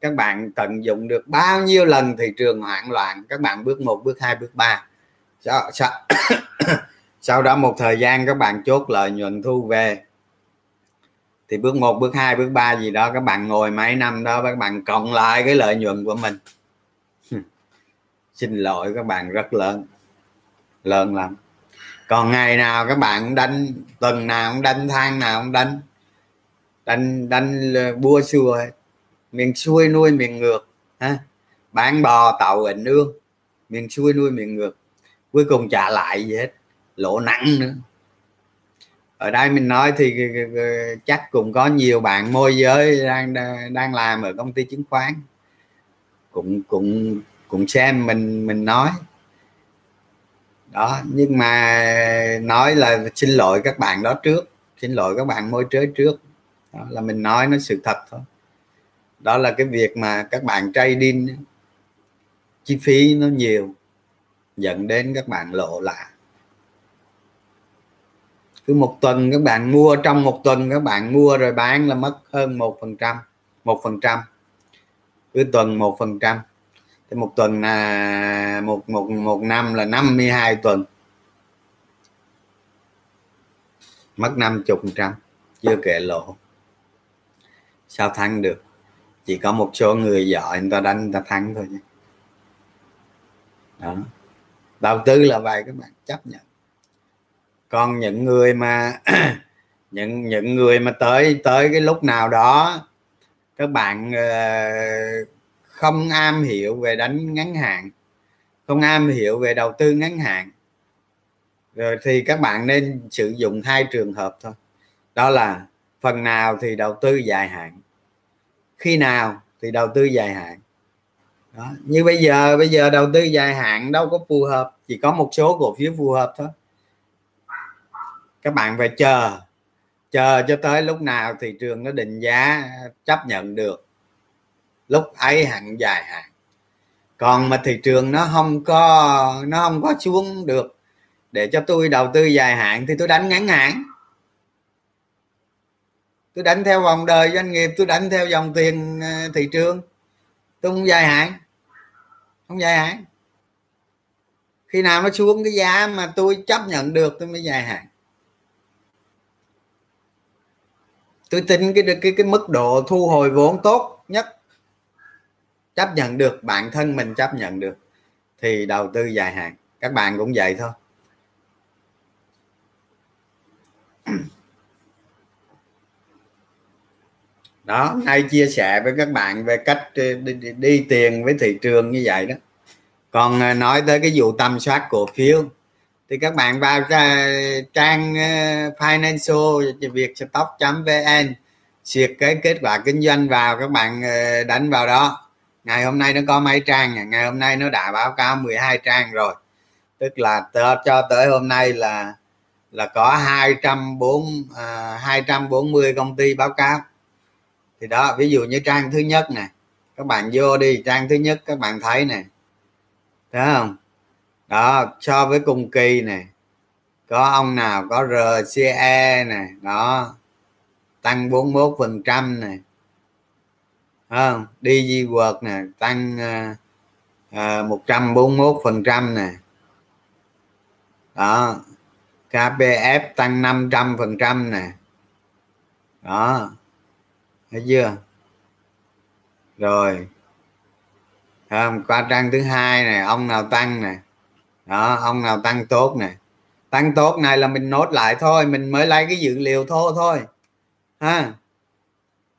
các bạn tận dụng được bao nhiêu lần thị trường hoảng loạn các bạn bước một bước hai bước ba. Sau, sau, sau đó một thời gian các bạn chốt lợi nhuận thu về. Thì bước một bước hai bước ba gì đó các bạn ngồi mấy năm đó các bạn cộng lại cái lợi nhuận của mình xin lỗi các bạn rất lớn lớn lắm. Còn ngày nào các bạn đánh, tuần nào cũng đánh than nào cũng đánh. Đánh đánh bua xua miền xuôi nuôi miền ngược, ha? Bán bò, tàu, ảnh ương miền xuôi nuôi miền ngược. Cuối cùng trả lại gì hết, lỗ nặng nữa. Ở đây mình nói thì ờ, ờ, ờ, chắc cũng có nhiều bạn môi giới đang đang làm ở công ty chứng khoán. Cũng cũng cũng xem mình mình nói. Đó, nhưng mà nói là xin lỗi các bạn đó trước. Xin lỗi các bạn môi giới trước. Đó, là mình nói nó sự thật thôi. Đó là cái việc mà các bạn trading, chi phí nó nhiều, dẫn đến các bạn lộ lại cứ một tuần các bạn mua, trong một tuần các bạn mua rồi bán là mất hơn một phần trăm, một phần trăm. Cứ tuần một phần trăm thì một tuần là một một một năm là 52 tuần. Mất năm chục phần trăm chưa kể lỗ. Sao thắng được? Chỉ có một số người giỏi người ta đánh người ta thắng thôi nhé đó. Đầu tư là vậy các bạn chấp nhận. Còn những người mà những những người mà tới tới cái lúc nào đó các bạn uh, không am hiểu về đánh ngắn hạn, không am hiểu về đầu tư ngắn hạn. Rồi thì các bạn nên sử dụng hai trường hợp thôi. Đó là phần nào thì đầu tư dài hạn, khi nào thì đầu tư dài hạn. Đó. như bây giờ bây giờ đầu tư dài hạn đâu có phù hợp, chỉ có một số cổ phiếu phù hợp thôi. Các bạn phải chờ chờ cho tới lúc nào thị trường nó định giá chấp nhận được lúc ấy hạn dài hạn còn mà thị trường nó không có, nó không có xuống được, để cho tôi đầu tư dài hạn thì tôi đánh ngắn hạn. Tôi đánh theo vòng đời doanh nghiệp, tôi đánh theo dòng tiền ờ, thị trường. Tôi không dài hạn, không dài hạn. Khi nào nó xuống cái giá mà tôi chấp nhận được, tôi mới dài hạn. Tôi tin cái cái cái mức độ thu hồi vốn tốt nhất chấp nhận được bản thân mình chấp nhận được thì đầu tư dài hạn. Các bạn cũng vậy thôi. Đó nay chia sẻ với các bạn về cách ờ, đi, đi, đi tiền với thị trường như vậy đó. Còn ờ, nói tới cái vụ tầm soát cổ phiếu thì các bạn vào trang ờ, financial việc stock vn xuyệt cái kết quả kinh doanh vào các bạn đánh vào đó ngày hôm nay nó có mấy trang ngày hôm nay nó đã báo cáo 12 trang rồi. Tức là cho tới hôm nay là là có 204 à, 240 công ty báo cáo. Thì đó ví dụ như trang thứ nhất nè. Các bạn vô đi trang thứ nhất các bạn thấy nè. Thấy không? Đó so với cùng kỳ nè. Có ông nào có RCE nè. Đó tăng 41 phần trăm à, đi di quật nè tăng à, à, uh, 141 phần trăm nè. Đó KPF tăng 500 phần trăm nè. Đó thấy chưa? Rồi không qua trang thứ hai này ông nào tăng nè. Đó ông nào tăng tốt nè. Tăng tốt này là mình nốt lại thôi mình mới lấy cái dữ liệu thô thôi. Ha?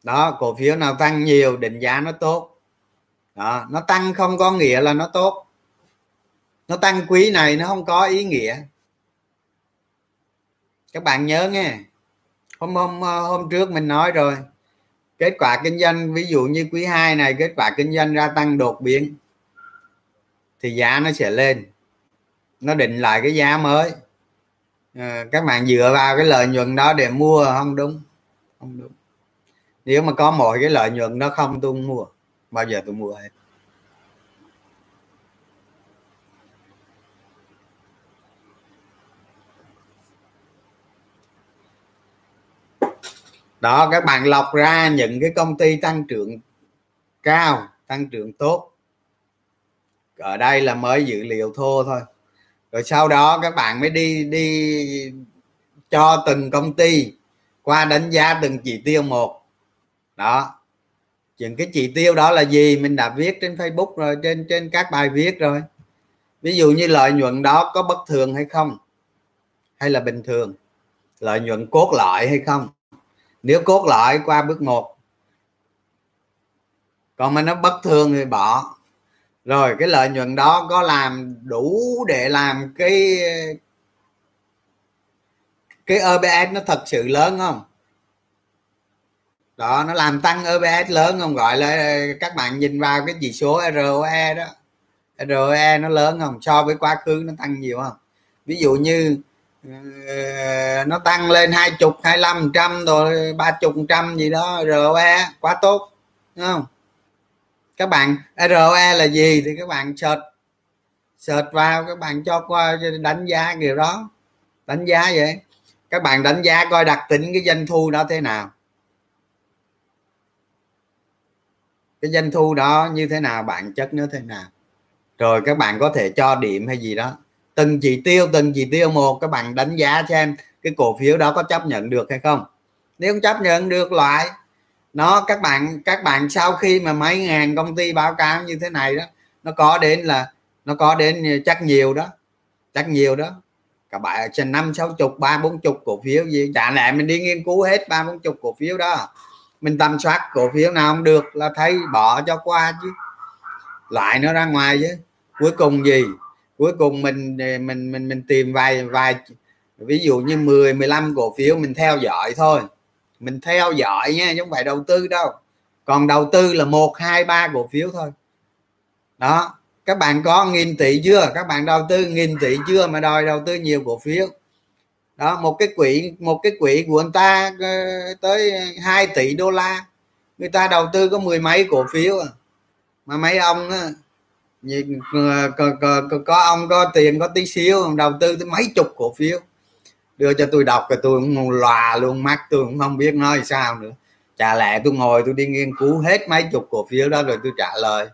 Đó cổ phiếu nào tăng nhiều định giá nó tốt. Đó nó tăng không có nghĩa là nó tốt. Nó tăng quý này nó không có ý nghĩa. Các bạn nhớ nghe. Hôm hôm ờ, hôm trước mình nói rồi. Kết quả kinh doanh ví dụ như quý 2 này kết quả kinh doanh ra tăng đột biến thì giá nó sẽ lên. Nó định lại cái giá mới. À, các bạn dựa vào cái lợi nhuận đó để mua không đúng. Không đúng nếu mà có mọi cái lợi nhuận nó không, tôi không mua. Bao giờ tôi mua hết. Đó, các bạn lọc ra những cái công ty tăng trưởng cao, tăng trưởng tốt. Ở đây là mới dữ liệu thô thôi. Rồi sau đó các bạn mới đi đi cho từng công ty qua đánh giá từng chỉ tiêu một đó. Những cái chỉ tiêu đó là gì? Mình đã viết trên Facebook rồi, trên trên các bài viết rồi. Ví dụ như lợi nhuận đó có bất thường hay không? Hay là bình thường? Lợi nhuận cốt lõi hay không? Nếu cốt lõi qua bước một, còn mà nó bất thường thì bỏ. Rồi, cái lợi nhuận đó có làm đủ để làm cái cái OBS nó thật sự lớn không? Đó, nó làm tăng OBS lớn không? Gọi là các bạn nhìn vào cái chỉ số ROE đó. ROE nó lớn không? So với quá khứ nó tăng nhiều không? Ví dụ như ờ, nó tăng lên hai chục, hai mươi trăm rồi ba chục trăm gì đó ROE quá tốt, đúng không? Các bạn ROE là gì? Thì các bạn search search vào, các bạn cho qua đánh giá điều đó. Đánh giá vậy. Các bạn đánh giá coi đặc tính cái doanh thu đó thế nào. Cái doanh thu đó như thế nào, bản chất nó thế nào. Rồi các bạn có thể cho điểm hay gì đó. Từng chỉ tiêu, từng chỉ tiêu một, các bạn đánh giá xem cái cổ phiếu đó có chấp nhận được hay không. Nếu không chấp nhận được loại, nó các bạn các bạn sau khi mà mấy ngàn công ty báo cáo như thế này đó, nó có đến là, nó có đến chắc nhiều đó, chắc nhiều đó. Các bạn trên năm, sáu chục, ba, bốn chục cổ phiếu gì, chả lẽ mình đi nghiên cứu hết ba, bốn chục cổ phiếu đó mình tầm soát cổ phiếu nào không được là thấy bỏ cho qua chứ. Lại nó ra ngoài chứ. Cuối cùng gì? Cuối cùng mình mình mình mình tìm vài vài, ví dụ như 10 15 cổ phiếu mình theo dõi thôi. Mình theo dõi nha, chứ không phải đầu tư đâu. Còn đầu tư là một, hai, ba cổ phiếu thôi. Đó. Các bạn có nghìn tỷ chưa? Các bạn đầu tư nghìn tỷ chưa mà đòi đầu tư nhiều cổ phiếu? Đó một cái quỹ một cái quỹ của người ta ờ, tới 2 tỷ đô la. Người ta đầu tư có mười mấy cổ phiếu à. mà mấy ông á, có, có, có, có ông có tiền có tí xíu đầu tư tới mấy chục cổ phiếu. Đưa cho tôi đọc rồi tôi cũng lòa luôn mắt tôi cũng không biết nói sao nữa. Chả lẽ tôi ngồi tôi đi nghiên cứu hết mấy chục cổ phiếu đó rồi tôi trả lời.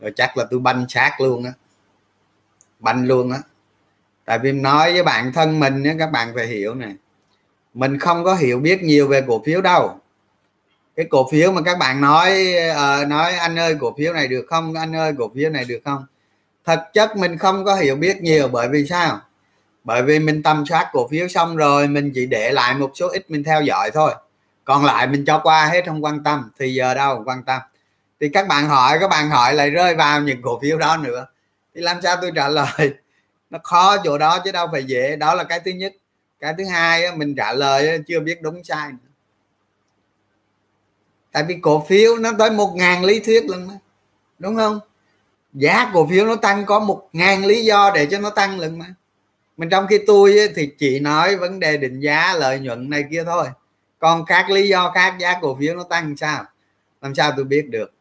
Rồi chắc là tôi banh xác luôn á. Banh luôn á tại vì nói với bạn thân mình các bạn phải hiểu này. Mình không có hiểu biết nhiều về cổ phiếu đâu. Cái cổ phiếu mà các bạn nói uh, nói anh ơi cổ phiếu này được không? Anh ơi cổ phiếu này được không? Thực chất mình không có hiểu biết nhiều bởi vì sao? Bởi vì mình tầm soát cổ phiếu xong rồi mình chỉ để lại một số ít mình theo dõi thôi. Còn lại mình cho qua hết không quan tâm. Thì giờ đâu quan tâm? Thì các bạn hỏi các bạn hỏi lại rơi vào những cổ phiếu đó nữa. Thì làm sao tôi trả lời? Nó khó chỗ đó chứ đâu phải dễ. Đó là cái thứ nhất. Cái thứ hai mình trả lời chưa biết đúng sai nữa. tại vì cổ phiếu nó tới một ngàn lý thuyết lần mà, đúng không? Giá cổ phiếu nó tăng có một ngàn lý do để cho nó tăng lần mà. Mình trong khi tôi thì chỉ nói vấn đề định giá, lợi nhuận này kia thôi. Còn các lý do khác, giá cổ phiếu nó tăng sao? Làm sao tôi biết được.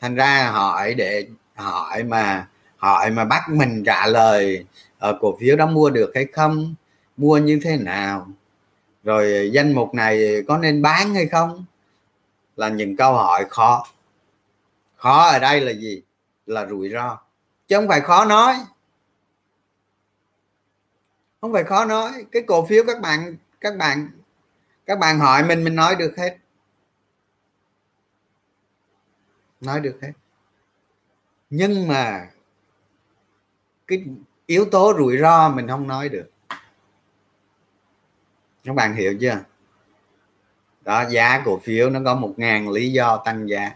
Thành ra hỏi để, hỏi mà hỏi mà bắt mình trả lời ở cổ phiếu đó mua được hay không? Mua như thế nào? Rồi danh mục này có nên bán hay không? Là những câu hỏi khó. Khó ở đây là gì? Là rủi ro. Chứ không phải khó nói. Không phải khó nói. Cái cổ phiếu các bạn các bạn các bạn hỏi mình mình nói được hết. Nói được hết. Nhưng mà cái yếu tố rủi ro mình không nói được. Các bạn hiểu chưa? Đó, giá cổ phiếu nó có một ngàn lý do tăng giá.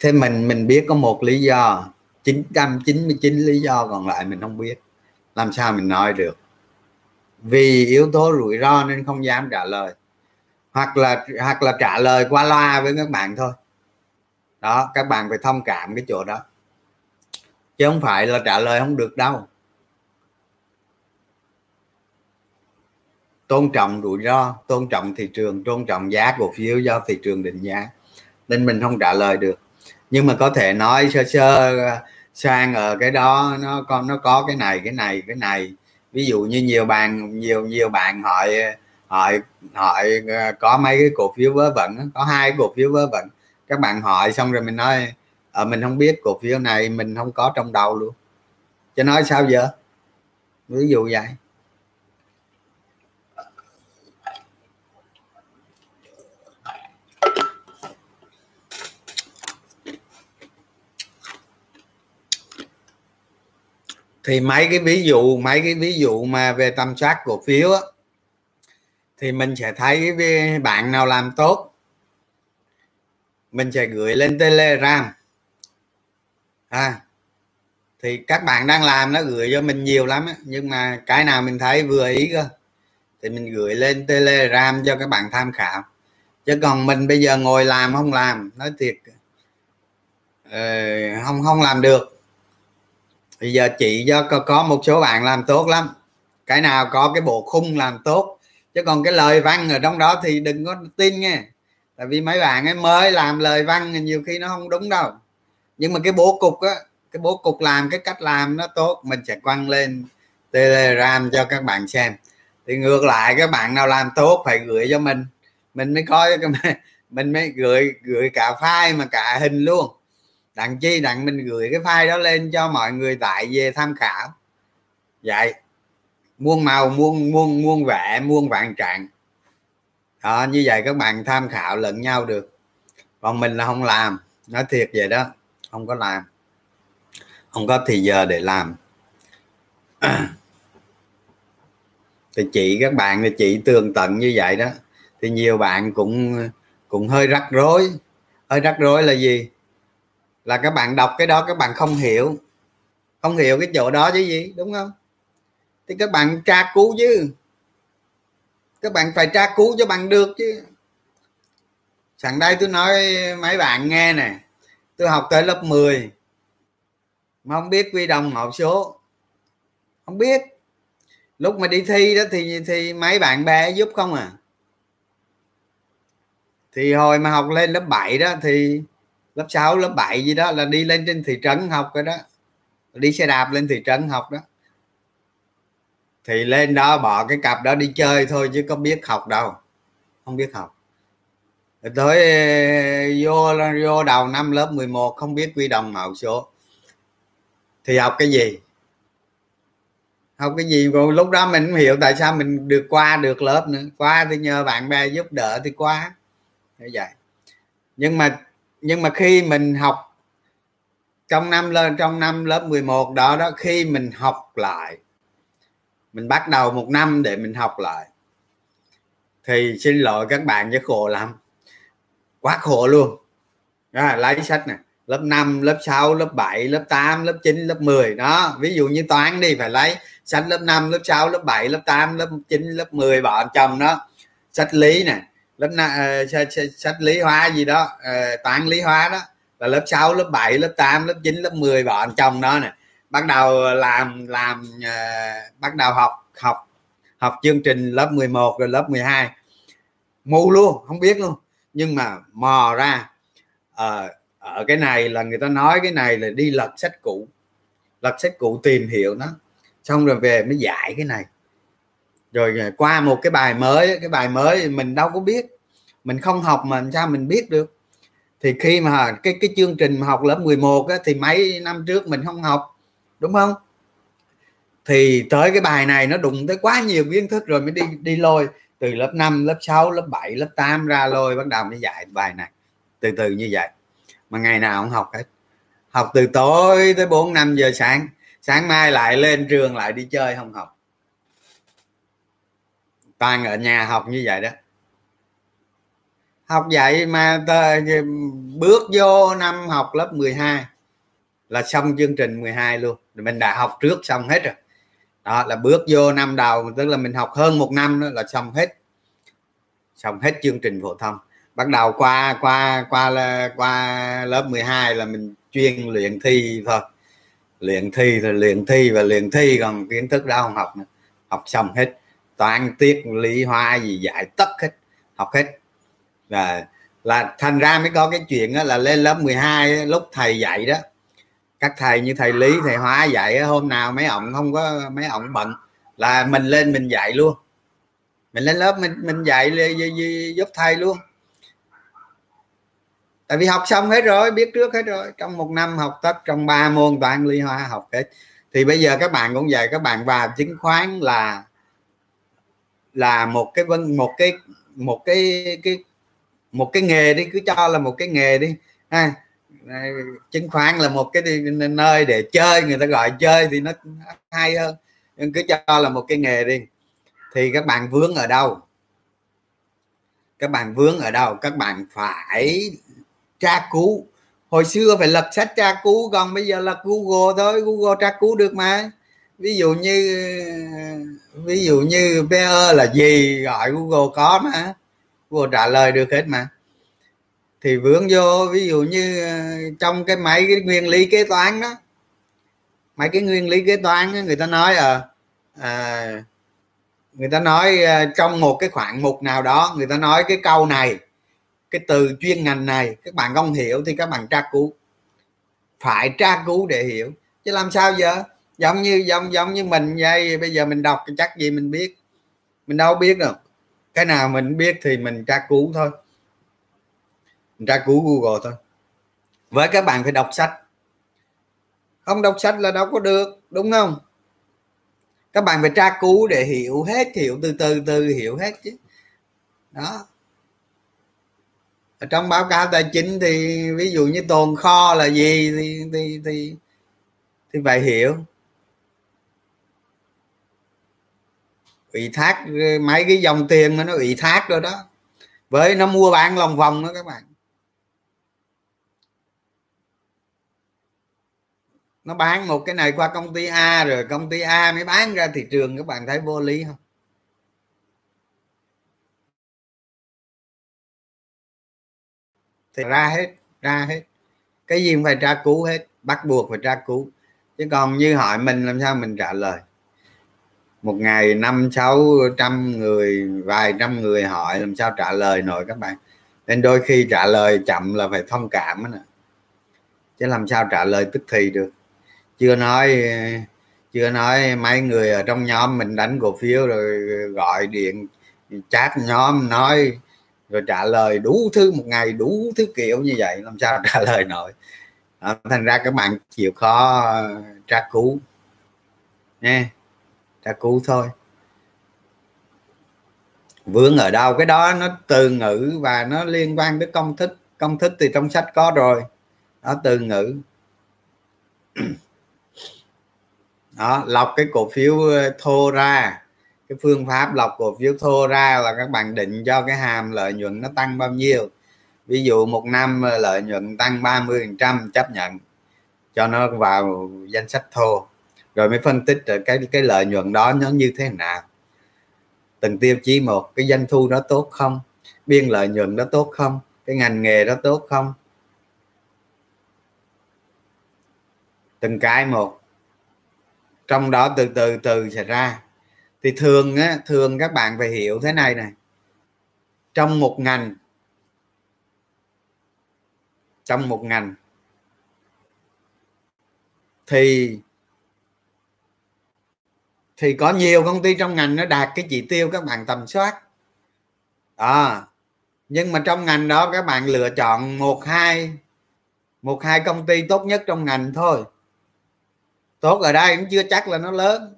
Thế mình mình biết có một lý do 999 lý do còn lại mình không biết. Làm sao mình nói được? Vì yếu tố rủi ro nên không dám trả lời. Hoặc là hoặc là trả lời qua loa với các bạn thôi. Đó, các bạn phải thông cảm cái chỗ đó chứ không phải là trả lời không được đâu. Tôn trọng rủi ro, tôn trọng thị trường, tôn trọng giá cổ phiếu do thị trường định giá. Nên mình không trả lời được. Nhưng mà có thể nói sơ sơ, sang ở cái đó, nó con nó có cái này cái này cái này. Ví dụ như nhiều bạn, nhiều nhiều bạn hỏi hỏi hỏi ờ, có mấy cái cổ phiếu vớ vẩn có hai cổ phiếu vớ vẩn. Các bạn hỏi xong rồi mình nói à, mình không biết cổ phiếu này mình không có trong đầu luôn. Cho nói sao giờ? Ví dụ vậy. Thì mấy cái ví dụ mấy cái ví dụ mà về tầm soát cổ phiếu á, thì mình sẽ thấy bạn nào làm tốt mình sẽ gửi lên telegram à, thì các bạn đang làm nó gửi cho mình nhiều lắm á. nhưng mà cái nào mình thấy vừa ý cơ thì mình gửi lên telegram cho các bạn tham khảo. Chứ còn mình bây giờ ngồi làm không làm nói thiệt ờ, không không làm được. Bây giờ chị do có, có một số bạn làm tốt lắm. Cái nào có cái bộ khung làm tốt. Chứ còn cái lời văn ở trong đó thì đừng có tin nghe. Tại vì mấy bạn ấy mới làm lời văn nhiều khi nó không đúng đâu nhưng mà cái bố cục á, cái bố cục làm cái cách làm nó tốt, mình sẽ quăng lên telegram cho các bạn xem. Thì ngược lại, các bạn nào làm tốt phải gửi cho mình. Mình mới coi mình mới gửi gửi cả file mà cả hình luôn. Đặng chi, đặng mình gửi cái file đó lên cho mọi người tại về tham khảo. Vậy. Muôn màu, muôn muôn muôn vẻ, muôn vạn trạng. Đó, như vậy các bạn tham khảo lẫn nhau được. Còn mình là không làm. Nói thiệt vậy đó không có làm. Không có thì giờ để làm. Thì chị, các bạn thì chị tường tận như vậy đó. Thì nhiều bạn cũng cũng hơi rắc rối. Hơi rắc rối là gì? Là các bạn đọc cái đó, các bạn không hiểu. Không hiểu cái chỗ đó chứ gì, đúng không? Thì các bạn tra cứu chứ. Các bạn phải tra cứu cho bằng được chứ. Sẵn đây tôi nói mấy bạn nghe nè tôi học tới lớp 10 mà không biết quy đồng hộp số. Không biết. Lúc mà đi thi đó thì thì mấy bạn bè giúp không à? Thì hồi mà học lên lớp 7 đó thì lớp 6 lớp 7 gì đó là đi lên trên thị trấn học cái đó. Đi xe đạp lên thị trấn học đó. Thì lên đó bỏ cái cặp đó đi chơi thôi chứ có biết học đâu. Không biết học tới ờ, vô vô đầu năm lớp 11 không biết quy đồng mẫu số. Thì học cái gì? Học cái gì? Còn lúc đó mình không hiểu tại sao mình được qua được lớp nữa. Qua thì nhờ bạn bè giúp đỡ thì qua. Như vậy. Nhưng mà nhưng mà khi mình học trong năm lên trong năm lớp 11 đó đó, khi mình học lại, mình bắt đầu một năm để mình học lại, thì xin lỗi các bạn chứ khổ lắm quá khổ luôn. Đó, lấy sách nè. Lớp 5, lớp 6, lớp 7, lớp 8, lớp 9, lớp 10 đó ví dụ như toán đi phải lấy sách lớp 5, lớp 6, lớp 7, lớp 8, lớp 9, lớp 10 bọn chồng đó. Sách lý nè. Lớp uh, sách, sách lý hóa gì đó uh, toán lý hóa đó. Là lớp 6, lớp 7, lớp 8, lớp 9, lớp 10 bọn chồng đó nè. Bắt đầu làm làm uh, bắt đầu học học học chương trình lớp 11 rồi lớp 12 mù luôn không biết luôn nhưng mà mò ra à, ở cái này là người ta nói cái này là đi lật sách cũ lật sách cũ tìm hiểu nó xong rồi về mới giải cái này. Rồi ờ, qua một cái bài mới cái bài mới mình đâu có biết mình không học mà sao mình biết được. Thì khi mà cái cái chương trình mà học lớp 11 á, thì mấy năm trước mình không học đúng không? Thì tới cái bài này nó đụng tới quá nhiều kiến thức rồi mới đi đi lôi từ lớp 5 lớp 6 lớp 7 lớp 8 ra lôi bắt đầu mới dạy bài này. Từ từ như vậy. Mà ngày nào cũng học hết. Học từ tối tới 4 5 giờ sáng. Sáng mai lại lên trường lại đi chơi không học. Toàn ở nhà học như vậy đó. Học vậy mà tờ, bước vô năm học lớp 12 là xong chương trình 12 luôn. Mình đã học trước xong hết rồi đó, là bước vô năm đầu, tức là mình học hơn một năm đó, là xong hết. Xong hết chương trình phổ thông. Bắt đầu qua qua qua qua lớp 12 là mình chuyên luyện thi thôi. Luyện thi rồi luyện thi và luyện thi, còn kiến thức đó không học nữa. Học xong hết. Toán, tiết, lý, hóa, gì dạy tất hết. Học hết. Là là thành ra mới có cái chuyện đó là lên lớp 12 lúc thầy dạy đó các thầy như thầy lý, thầy hóa dạy hôm nào mấy ông không có, mấy ông bận là mình lên mình dạy luôn. Mình lên lớp mình mình dạy giúp thầy luôn. Tại vì học xong hết rồi, biết trước hết rồi. Trong một năm học tất, trong ba môn toán, lý, hóa, học hết. Thì bây giờ các bạn cũng vậy, các bạn vào chứng khoán là là một cái vân một cái một cái cái, một cái nghề đi, cứ cho là một cái nghề đi. Ha chứng khoán là một cái nơi để chơi, người ta gọi chơi thì nó hay hơn. Nhưng cứ cho là một cái nghề đi, thì các bạn vướng ở đâu? Các bạn vướng ở đâu? Các bạn phải tra cứu. Hồi xưa phải lật sách tra cứu, còn bây giờ là google thôi, google tra cứu được mà. Ví dụ như, ví dụ như PE là gì? Gọi google có mà. Google trả lời được hết mà thì vướng vô ví dụ như ờ, trong cái máy cái nguyên lý kế toán đó mấy cái nguyên lý kế toán đó, người ta nói à, à người ta nói à, trong một cái khoảng mục nào đó người ta nói cái câu này cái từ chuyên ngành này các bạn không hiểu thì các bạn tra cứu. Phải tra cứu để hiểu. Chứ làm sao giờ? Giống như giống giống như mình vậy bây giờ mình đọc chắc gì mình biết. Mình đâu biết được, cái nào mình biết thì mình tra cứu thôi ra tra cứu google thôi. Với các bạn phải đọc sách. Không đọc sách là đâu có được, đúng không? Các bạn phải tra cứu để hiểu hết, hiểu từ từ từ hiểu hết chứ. Đó. Ở trong báo cáo tài chính thì ví dụ như tồn kho là gì thì thì thì thì phải hiểu. Ủy thác, mấy cái dòng tiền mà nó ủy thác rồi đó. Với nó mua bán lòng vòng đó các bạn. Nó bán một cái này qua công ty A rồi công ty A mới bán ra thị trường, các bạn thấy vô lý không? Thì ra hết ra hết. Cái gì cũng phải tra cứu hết, bắt buộc phải tra cứu. Chứ còn như hỏi mình làm sao mình trả lời? Một ngày năm, sáu trăm người, vài trăm người hỏi làm sao trả lời nổi các bạn. Nên đôi khi trả lời chậm là phải thông cảm đó nè. Chứ làm sao trả lời tức thì được chưa nói chưa nói mấy người ở trong nhóm mình đánh cổ phiếu rồi gọi điện chat nhóm nói rồi trả lời đủ thứ một ngày đủ thứ kiểu như vậy làm sao trả lời nổi. À, thành ra các bạn chịu khó ờ, tra cứu. Nha tra cứu thôi. Vướng ở đâu cái đó nó từ ngữ và nó liên quan tới công thức công thức thì trong sách có rồi. Đó từ ngữ. đó, lọc cái cổ phiếu thô ra. Cái phương pháp lọc cổ phiếu thô ra là các bạn định cho cái hàm lợi nhuận nó tăng bao nhiêu. Ví dụ một năm lợi nhuận tăng 30 phần trăm, chấp nhận. Cho nó vào danh sách thô. Rồi mới phân tích cái cái lợi nhuận đó nó như thế nào. Từng tiêu chí một, cái doanh thu đó tốt không? Biên lợi nhuận đó tốt không? Cái ngành nghề đó tốt không? Từng cái một trong đó từ từ từ sẽ ra. Thì thường á thường các bạn phải hiểu thế này này trong một ngành trong một ngành thì thì có nhiều công ty trong ngành nó đạt cái chỉ tiêu các bạn tầm soát. À, nhưng mà trong ngành đó các bạn lựa chọn một hai một hai công ty tốt nhất trong ngành thôi tốt ở đây cũng chưa chắc là nó lớn.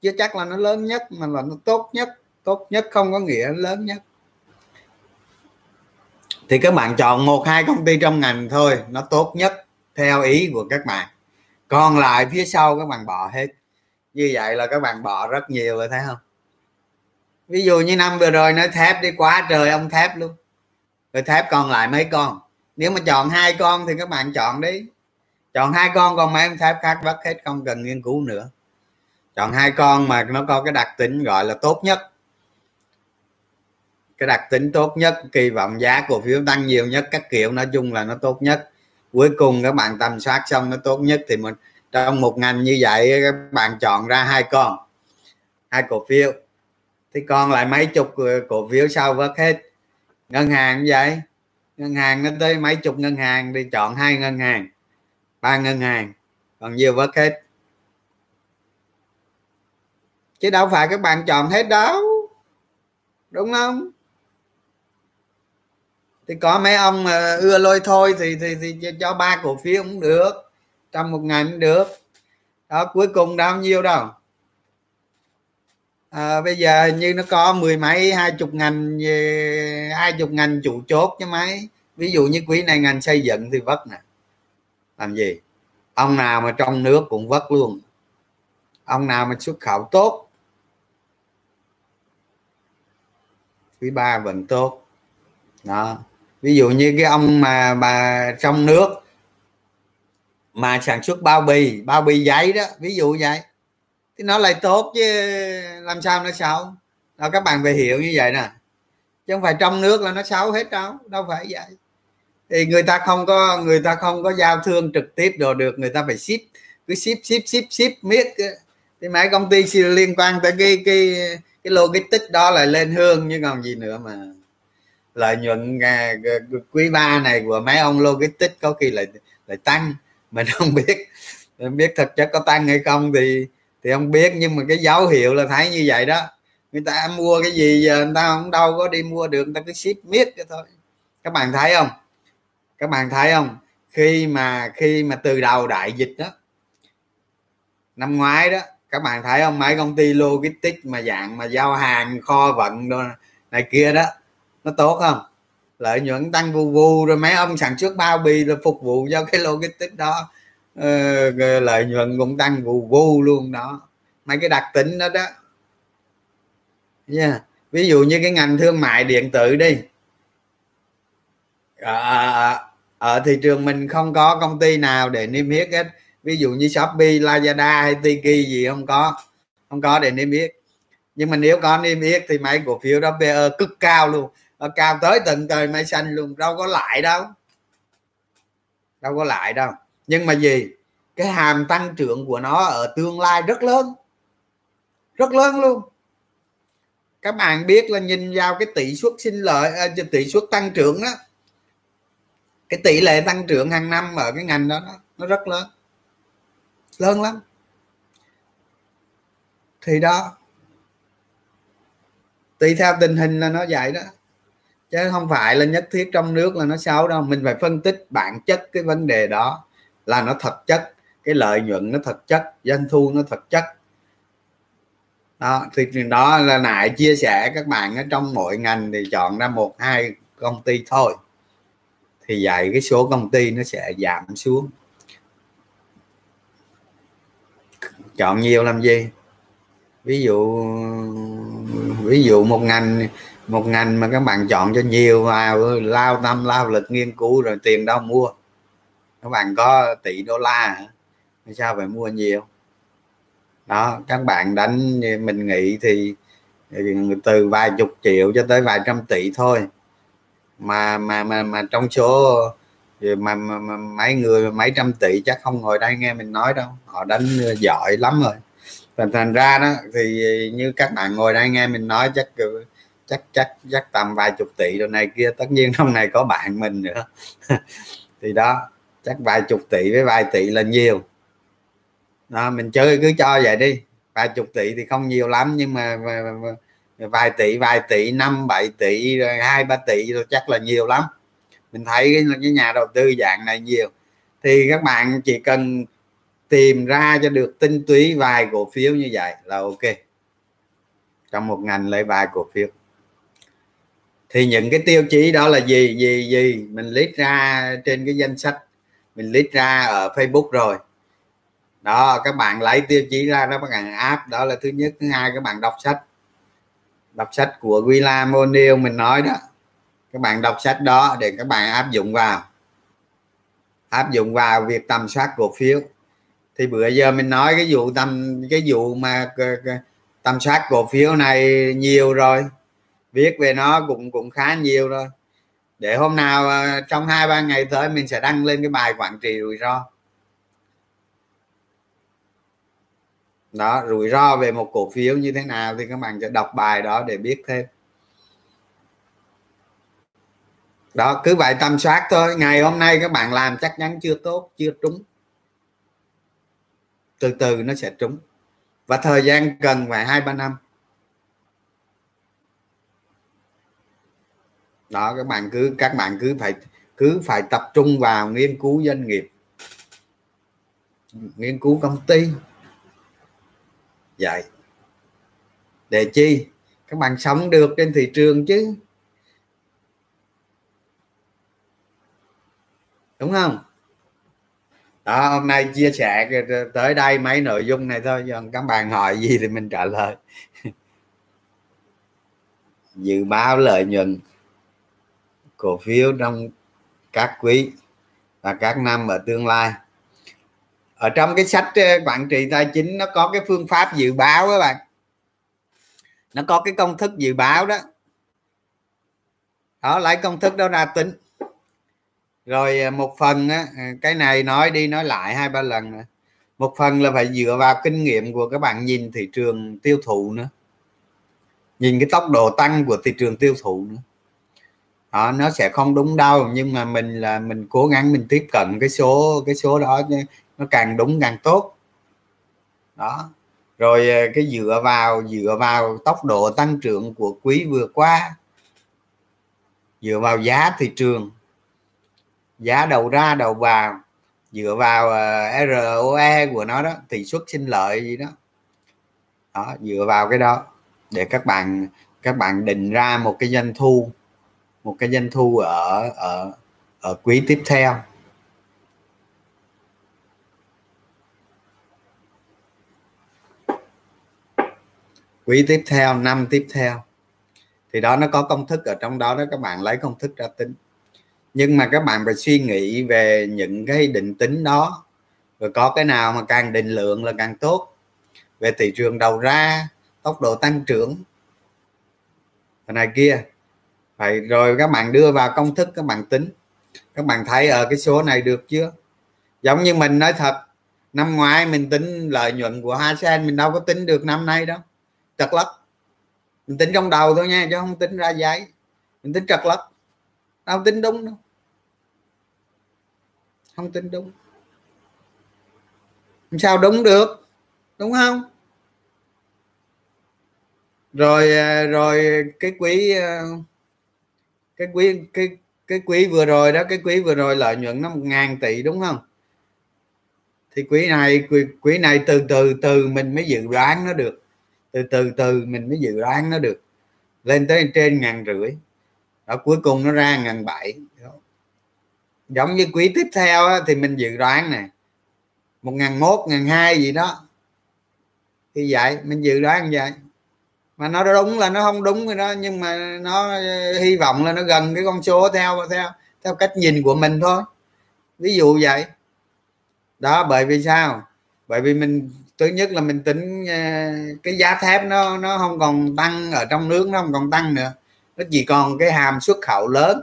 Chưa chắc là nó lớn nhất, mà là nó tốt nhất. Tốt nhất không có nghĩa lớn nhất. Thì các bạn chọn một, hai công ty trong ngành thôi, nó tốt nhất theo ý của các bạn. Còn lại phía sau các bạn bỏ hết. Như vậy là các bạn bỏ rất nhiều rồi, thấy không? Ví dụ như năm vừa rồi nói thép đi, quá trời ông thép luôn. Rồi thép còn lại mấy con. Nếu mà chọn hai con thì các bạn chọn đi chọn hai con còn mấy ông thép khác vất hết không cần nghiên cứu nữa. Chọn hai con mà nó có cái đặc tính gọi là tốt nhất. Cái đặc tính tốt nhất, kỳ vọng giá cổ phiếu tăng nhiều nhất, các kiểu nói chung là nó tốt nhất. Cuối cùng các bạn tầm soát xong nó tốt nhất thì mình, trong một ngành như vậy các bạn chọn ra hai con, hai cổ phiếu. Thì còn lại mấy chục cổ phiếu sau vớt hết. Ngân hàng như vậy. Ngân hàng nó tới mấy chục ngân hàng đi chọn hai ngân hàng ba ngân hàng còn nhiều vớt hết. Chứ đâu phải các bạn chọn hết đâu đúng không? Thì có mấy ông mà ưa lôi thôi thì thì, thì cho ba cổ phiếu cũng được trong một ngày cũng được. Đó cuối cùng đâu nhiêu đâu? À, bây giờ như nó có mười mấy hai chục ngành hai chục ngành chủ chốt chứ mấy. Ví dụ như quý này ngành xây dựng thì vất nè làm gì? Ông nào mà trong nước cũng vất luôn. Ông nào mà xuất khẩu tốt. Quý ba vẫn tốt. Đó. Ví dụ như cái ông mà mà trong nước mà sản xuất bao bì bao bì giấy đó, ví dụ vậy. Thì nó lại tốt chứ làm sao nó xấu? Đó, các bạn phải hiểu như vậy nè. Chứ không phải trong nước là nó xấu hết đâu đâu phải vậy thì người ta không có, người ta không có giao thương trực tiếp đồ được, người ta phải ship. Cứ ship ship ship ship, miết. Thì mấy công ty liên quan tới cái cái cái logistics đó là lên hương, chứ còn gì nữa mà. Lợi nhuận à, quý ba này của mấy ông logistics có khi lại lại tăng. Mình không biết. Mình biết thực chất có tăng hay không thì thì không biết, nhưng mà cái dấu hiệu là thấy như vậy đó. Người ta mua cái gì giờ người ta không đâu có đi mua được, người ta cứ ship, miết cái thôi. Các bạn thấy không? Các bạn thấy không? Khi mà khi mà từ đầu đại dịch đó năm ngoái đó các bạn thấy không? Mấy công ty logistics mà dạng mà giao hàng kho vận đồ này kia đó nó tốt không? Lợi nhuận tăng vù vù rồi mấy ông sản xuất bao bì là phục vụ cho cái logistics đó ờ, lợi nhuận cũng tăng vù vù luôn đó. Mấy cái đặc tính đó đó. Yeah. ví dụ như cái ngành thương mại điện tử đi. À, ở thị trường mình không có công ty nào để niêm yết hết. Ví dụ như shopee lazada hay tiki gì không có không có để niêm yết. Nhưng mà nếu có niêm yết thì mấy cổ phiếu đó PE cực cao luôn. Nó cao tới tận trời mây xanh luôn đâu có lại đâu. Đâu có lại đâu. Nhưng mà gì? Cái hàm tăng trưởng của nó ở tương lai rất lớn. Rất lớn luôn. Các bạn biết là nhìn vào cái tỷ suất sinh lợi à, tỷ suất tăng trưởng đó cái tỷ lệ tăng trưởng hàng năm ở cái ngành đó nó rất lớn. Lớn lắm. Thì đó, tùy theo tình hình là nó vậy đó. Chứ không phải là nhất thiết trong nước là nó xấu đâu. Mình phải phân tích bản chất cái vấn đề đó là nó thật chất, cái lợi nhuận nó thật chất, doanh thu nó thật chất. Đó, thì đó là nại chia sẻ các bạn ở trong mỗi ngành thì chọn ra một, hai công ty thôi thì vậy cái số công ty nó sẽ giảm xuống. Chọn nhiều làm gì? Ví dụ ví dụ một ngành một ngành mà các bạn chọn cho nhiều vào, lao tâm, lao lực nghiên cứu rồi tiền đâu mua. Các bạn có tỷ đô la sao phải mua nhiều? Đó, các bạn đánh, mình nghĩ thì từ vài chục triệu cho tới vài trăm tỷ thôi mà mà mà mà trong số mà, mà, mà mấy người mấy trăm tỷ chắc không ngồi đây nghe mình nói đâu. Họ đánh ờ, giỏi lắm rồi. Thành thành ra đó thì như các bạn ngồi đây nghe mình nói chắc ờ, chắc chắc chắc tầm vài chục tỷ rồi này kia. Tất nhiên trong này có bạn mình nữa. Thì đó chắc vài chục tỷ với vài tỷ là nhiều. Đó, mình chơi cứ cho vậy đi. Vài chục tỷ thì không nhiều lắm nhưng mà vài tỷ vài tỷ năm bảy tỷ rồi hai ba tỷ rồi chắc là nhiều lắm. Mình thấy cái, cái nhà đầu tư dạng này nhiều. Thì các bạn chỉ cần tìm ra cho được tinh túy vài cổ phiếu như vậy là ok. Trong một ngành lấy vài cổ phiếu. Thì những cái tiêu chí đó là gì gì gì? Mình list ra trên cái danh sách. Mình list ra ở Facebook rồi. Đó các bạn lấy tiêu chí ra đó các bạn áp đó là thứ nhất. Thứ hai các bạn đọc sách đọc sách của William O'Neill mình nói đó. Các bạn đọc sách đó để các bạn áp dụng vào. Áp dụng vào việc tầm soát cổ phiếu. Thì bữa giờ mình nói cái vụ tầm, cái vụ mà tầm soát cổ phiếu này nhiều rồi. Viết về nó cũng cũng khá nhiều rồi. Để hôm nào à, trong hai ba ngày tới mình sẽ đăng lên cái bài quản trị rủi ro. Đó, rủi ro về một cổ phiếu như thế nào thì các bạn sẽ đọc bài đó để biết thêm. Đó, cứ vậy tâm soát thôi. Ngày hôm nay các bạn làm chắc chắn chưa tốt, chưa trúng. Từ từ nó sẽ trúng. Và thời gian cần phải hai, ba năm. Đó, các bạn cứ, các bạn cứ phải cứ phải tập trung vào nghiên cứu doanh nghiệp. Nghiên cứu công ty vậy để chi? Các bạn sống được trên thị trường chứ. Đúng không? Đó, hôm nay chia sẻ tới đây mấy nội dung này thôi còn các bạn hỏi gì thì mình trả lời. Dự báo lợi nhuận cổ phiếu trong các quý và các năm ở tương lai ở trong cái sách ờ, quản trị tài chính nó có cái phương pháp dự báo các bạn. Nó có cái công thức dự báo đó. Đó lấy công thức đó ra tính. Rồi ờ, một phần á, ờ, cái này nói đi nói lại hai ba lần nữa. một phần là phải dựa vào kinh nghiệm của các bạn nhìn thị trường tiêu thụ nữa. Nhìn cái tốc độ tăng của thị trường tiêu thụ nữa. Đó, nó sẽ không đúng đâu nhưng mà mình là mình cố gắng mình tiếp cận cái số cái số đó nó càng đúng càng tốt. Đó. Rồi ờ, cái dựa vào dựa vào tốc độ tăng trưởng của quý vừa qua. Dựa vào giá thị trường. Giá đầu ra, đầu vào. Dựa vào ờ, ROE của nó đó, tỷ suất sinh lợi gì đó. Đó, dựa vào cái đó để các bạn các bạn định ra một cái doanh thu, một cái doanh thu ở ở ở quý tiếp theo. Quý tiếp theo, năm tiếp theo. Thì đó, nó có công thức ở trong đó đó, các bạn lấy công thức ra tính. Nhưng mà các bạn phải suy nghĩ về những cái định tính đó. Rồi có cái nào mà càng định lượng là càng tốt. Về thị trường đầu ra, tốc độ tăng trưởng. Này kia. Phải, rồi các bạn đưa vào công thức, các bạn tính. Các bạn thấy ở cái số này được chưa? Giống như mình nói thật, năm ngoái mình tính lợi nhuận của hai sen mình đâu có tính được năm nay đâu trật lất mình tính trong đầu thôi nha chứ không tính ra giấy. Mình tính trật lất đâu tính đúng đâu. Không tính đúng. Sao đúng được? Đúng không? Rồi à, rồi cái quý à, cái quý cái cái quý vừa rồi đó cái quý vừa rồi lợi nhuận nó một ngàn tỷ đúng không? Thì quý này quý, quý này từ từ từ mình mới dự đoán nó được từ từ từ mình mới dự đoán nó được. Lên tới trên ngàn rưỡi. Ở cuối cùng nó ra ngàn bảy. Giống như quý tiếp theo á, thì mình dự đoán nè. Một ngàn mốt ngàn hai gì đó. Thì vậy mình dự đoán vậy. Mà nó đúng là nó không đúng rồi đó nhưng mà nó ờ, hy vọng là nó gần cái con số theo theo theo cách nhìn của mình thôi. Ví dụ vậy. Đó bởi vì sao? Bởi vì mình thứ nhất là mình tính ờ, cái giá thép nó nó không còn tăng ở trong nước, nó không còn tăng nữa. Nó chỉ còn cái hàm xuất khẩu lớn.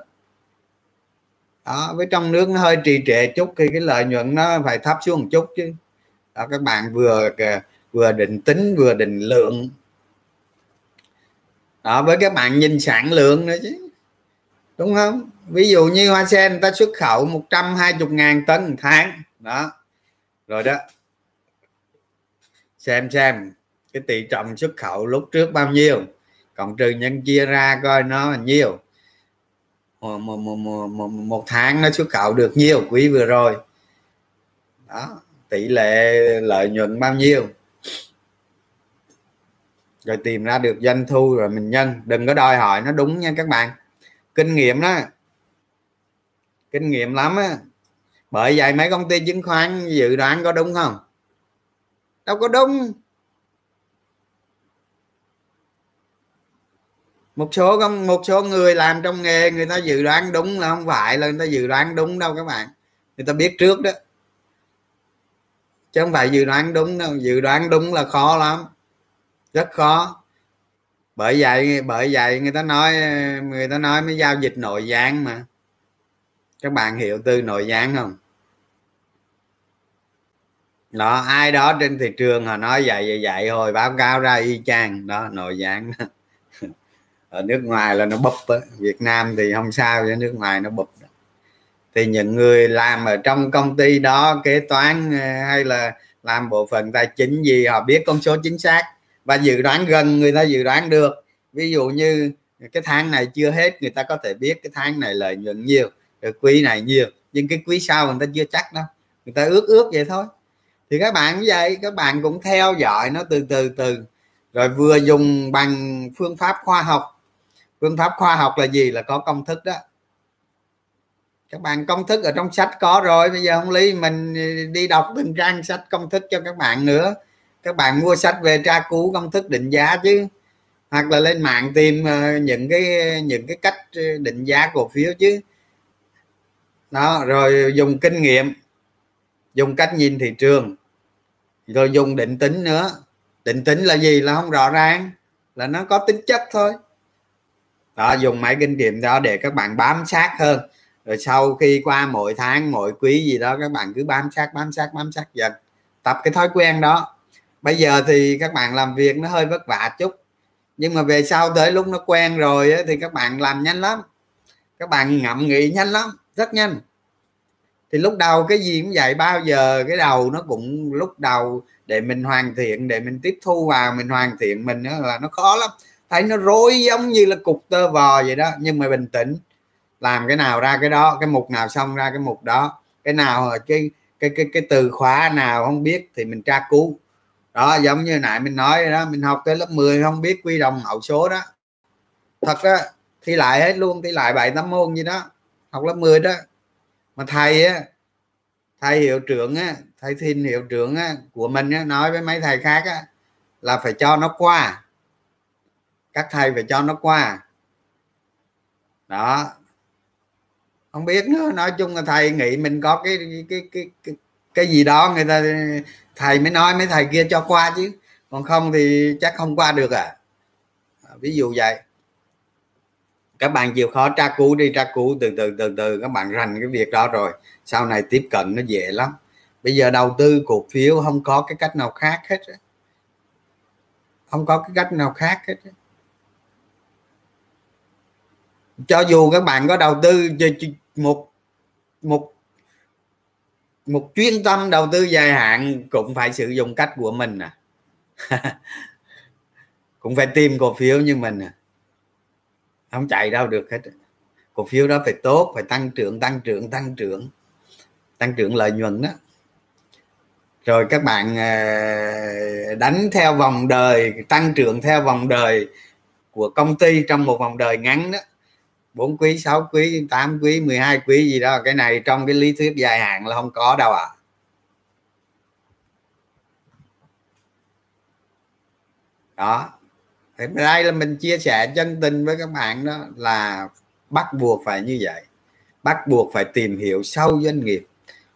Đó, với trong nước nó hơi trì trệ chút thì cái lợi nhuận nó phải thấp xuống một chút chứ. Đó, các bạn vừa ờ, vừa định tính, vừa định lượng. Đó, với các bạn nhìn sản lượng nữa chứ. Đúng không? Ví dụ như hoa sen, người ta xuất khẩu 120 ngàn tấn một tháng. Đó. Rồi đó xem xem cái tỷ trọng xuất khẩu lúc trước bao nhiêu? Cộng trừ nhân chia ra coi nó là nhiêu. Một, một, một, một, một tháng nó xuất khẩu được nhiêu quý vừa rồi? Đó tỷ lệ lợi nhuận bao nhiêu? Rồi tìm ra được doanh thu rồi mình nhân. Đừng có đòi hỏi nó đúng nha các bạn. Kinh nghiệm đó. Kinh nghiệm lắm á. Bởi vậy mấy công ty chứng khoán dự đoán có đúng không? Đâu có đúng một số một số người làm trong nghề, người ta dự đoán đúng là không phải là người ta dự đoán đúng đâu các bạn. Người ta biết trước đó. Chứ không phải dự đoán đúng đâu. Dự đoán đúng là khó lắm. Rất khó. Bởi vậy bởi vậy người ta nói, người ta nói mới giao dịch nội gián mà. Các bạn hiểu từ nội gián không? Đó, ai đó trên thị trường họ nói vậy vậy vậy hồi báo cáo ra y chang. Đó, nội gián ở nước ngoài là nó bụp Việt Nam thì không sao, chứ nước ngoài nó bụp thì những người làm ở trong công ty đó, kế toán ờ, hay là làm bộ phận tài chính gì, họ biết con số chính xác và dự đoán gần, người ta dự đoán được. Ví dụ như cái tháng này chưa hết, người ta có thể biết cái tháng này lợi nhuận nhiều, rồi quý này nhiều, nhưng cái quý sau người ta chưa chắc đâu. Người ta ước ước vậy thôi thì các bạn vậy, các bạn cũng theo dõi nó từ từ từ. Rồi vừa dùng bằng phương pháp khoa học. Phương pháp khoa học là gì? Là có công thức đó. Các bạn công thức ở trong sách có rồi. Bây giờ không lý mình đi đọc từng trang sách công thức cho các bạn nữa. Các bạn mua sách về tra cứu công thức định giá chứ. Hoặc là lên mạng tìm ờ, những cái những cái cách định giá cổ phiếu chứ. Đó, rồi dùng kinh nghiệm dùng cách nhìn thị trường. Rồi dùng định tính nữa. Định tính là gì là không rõ ràng. Là nó có tính chất thôi. Đó dùng máy kinh nghiệm đó để các bạn bám sát hơn. Rồi sau khi qua mỗi tháng mỗi quý gì đó các bạn cứ bám sát bám sát bám sát dần. Tập cái thói quen đó. Bây giờ thì các bạn làm việc nó hơi vất vả chút. Nhưng mà về sau tới lúc nó quen rồi ấy, thì các bạn làm nhanh lắm. Các bạn ngậm nghĩ nhanh lắm. Rất nhanh thì lúc đầu cái gì cũng vậy, bao giờ cái đầu nó cũng lúc đầu để mình hoàn thiện, để mình tiếp thu vào mình hoàn thiện mình đó là nó khó lắm. Thấy nó rối giống như là cục tơ vò vậy đó, nhưng mà bình tĩnh. Làm cái nào ra cái đó, cái mục nào xong ra cái mục đó. Cái nào cái cái cái cái từ khóa nào không biết thì mình tra cứu. Đó, giống như nãy mình nói đó, mình học tới lớp 10 không biết quy đồng hậu số đó. Thật á, thi lại hết luôn, thi lại bảy tám môn gì đó. Học lớp 10 đó mà thầy á thầy hiệu trưởng á thầy thiên hiệu trưởng á, của mình á, nói với mấy thầy khác á, là phải cho nó qua. Các thầy phải cho nó qua. Đó. Không biết nữa nói chung là thầy nghĩ mình có cái cái cái cái, cái gì đó người ta thầy mới nói mấy thầy kia cho qua chứ. Còn không thì chắc không qua được à. Ví dụ vậy các bạn chịu khó tra cứu đi, tra cứu, từ từ từ từ, các bạn rành cái việc đó rồi. Sau này tiếp cận nó dễ lắm. Bây giờ đầu tư cổ phiếu không có cái cách nào khác hết không có cái cách nào khác hết cho dù các bạn có đầu tư một một một chuyên tâm đầu tư dài hạn cũng phải sử dụng cách của mình à. Cũng phải tìm cổ phiếu như mình à không chạy đâu được hết. Cổ phiếu đó phải tốt, phải tăng trưởng tăng trưởng tăng trưởng. Tăng trưởng lợi nhuận đó. Rồi các bạn à, đánh theo vòng đời, tăng trưởng theo vòng đời của công ty trong một vòng đời ngắn đó. 4 quý 6 quý 8 quý 12 quý gì đó. Cái này trong cái lý thuyết dài hạn là không có đâu à đó thì đây là mình chia sẻ chân tình với các bạn đó là bắt buộc phải như vậy. Bắt buộc phải tìm hiểu sâu doanh nghiệp.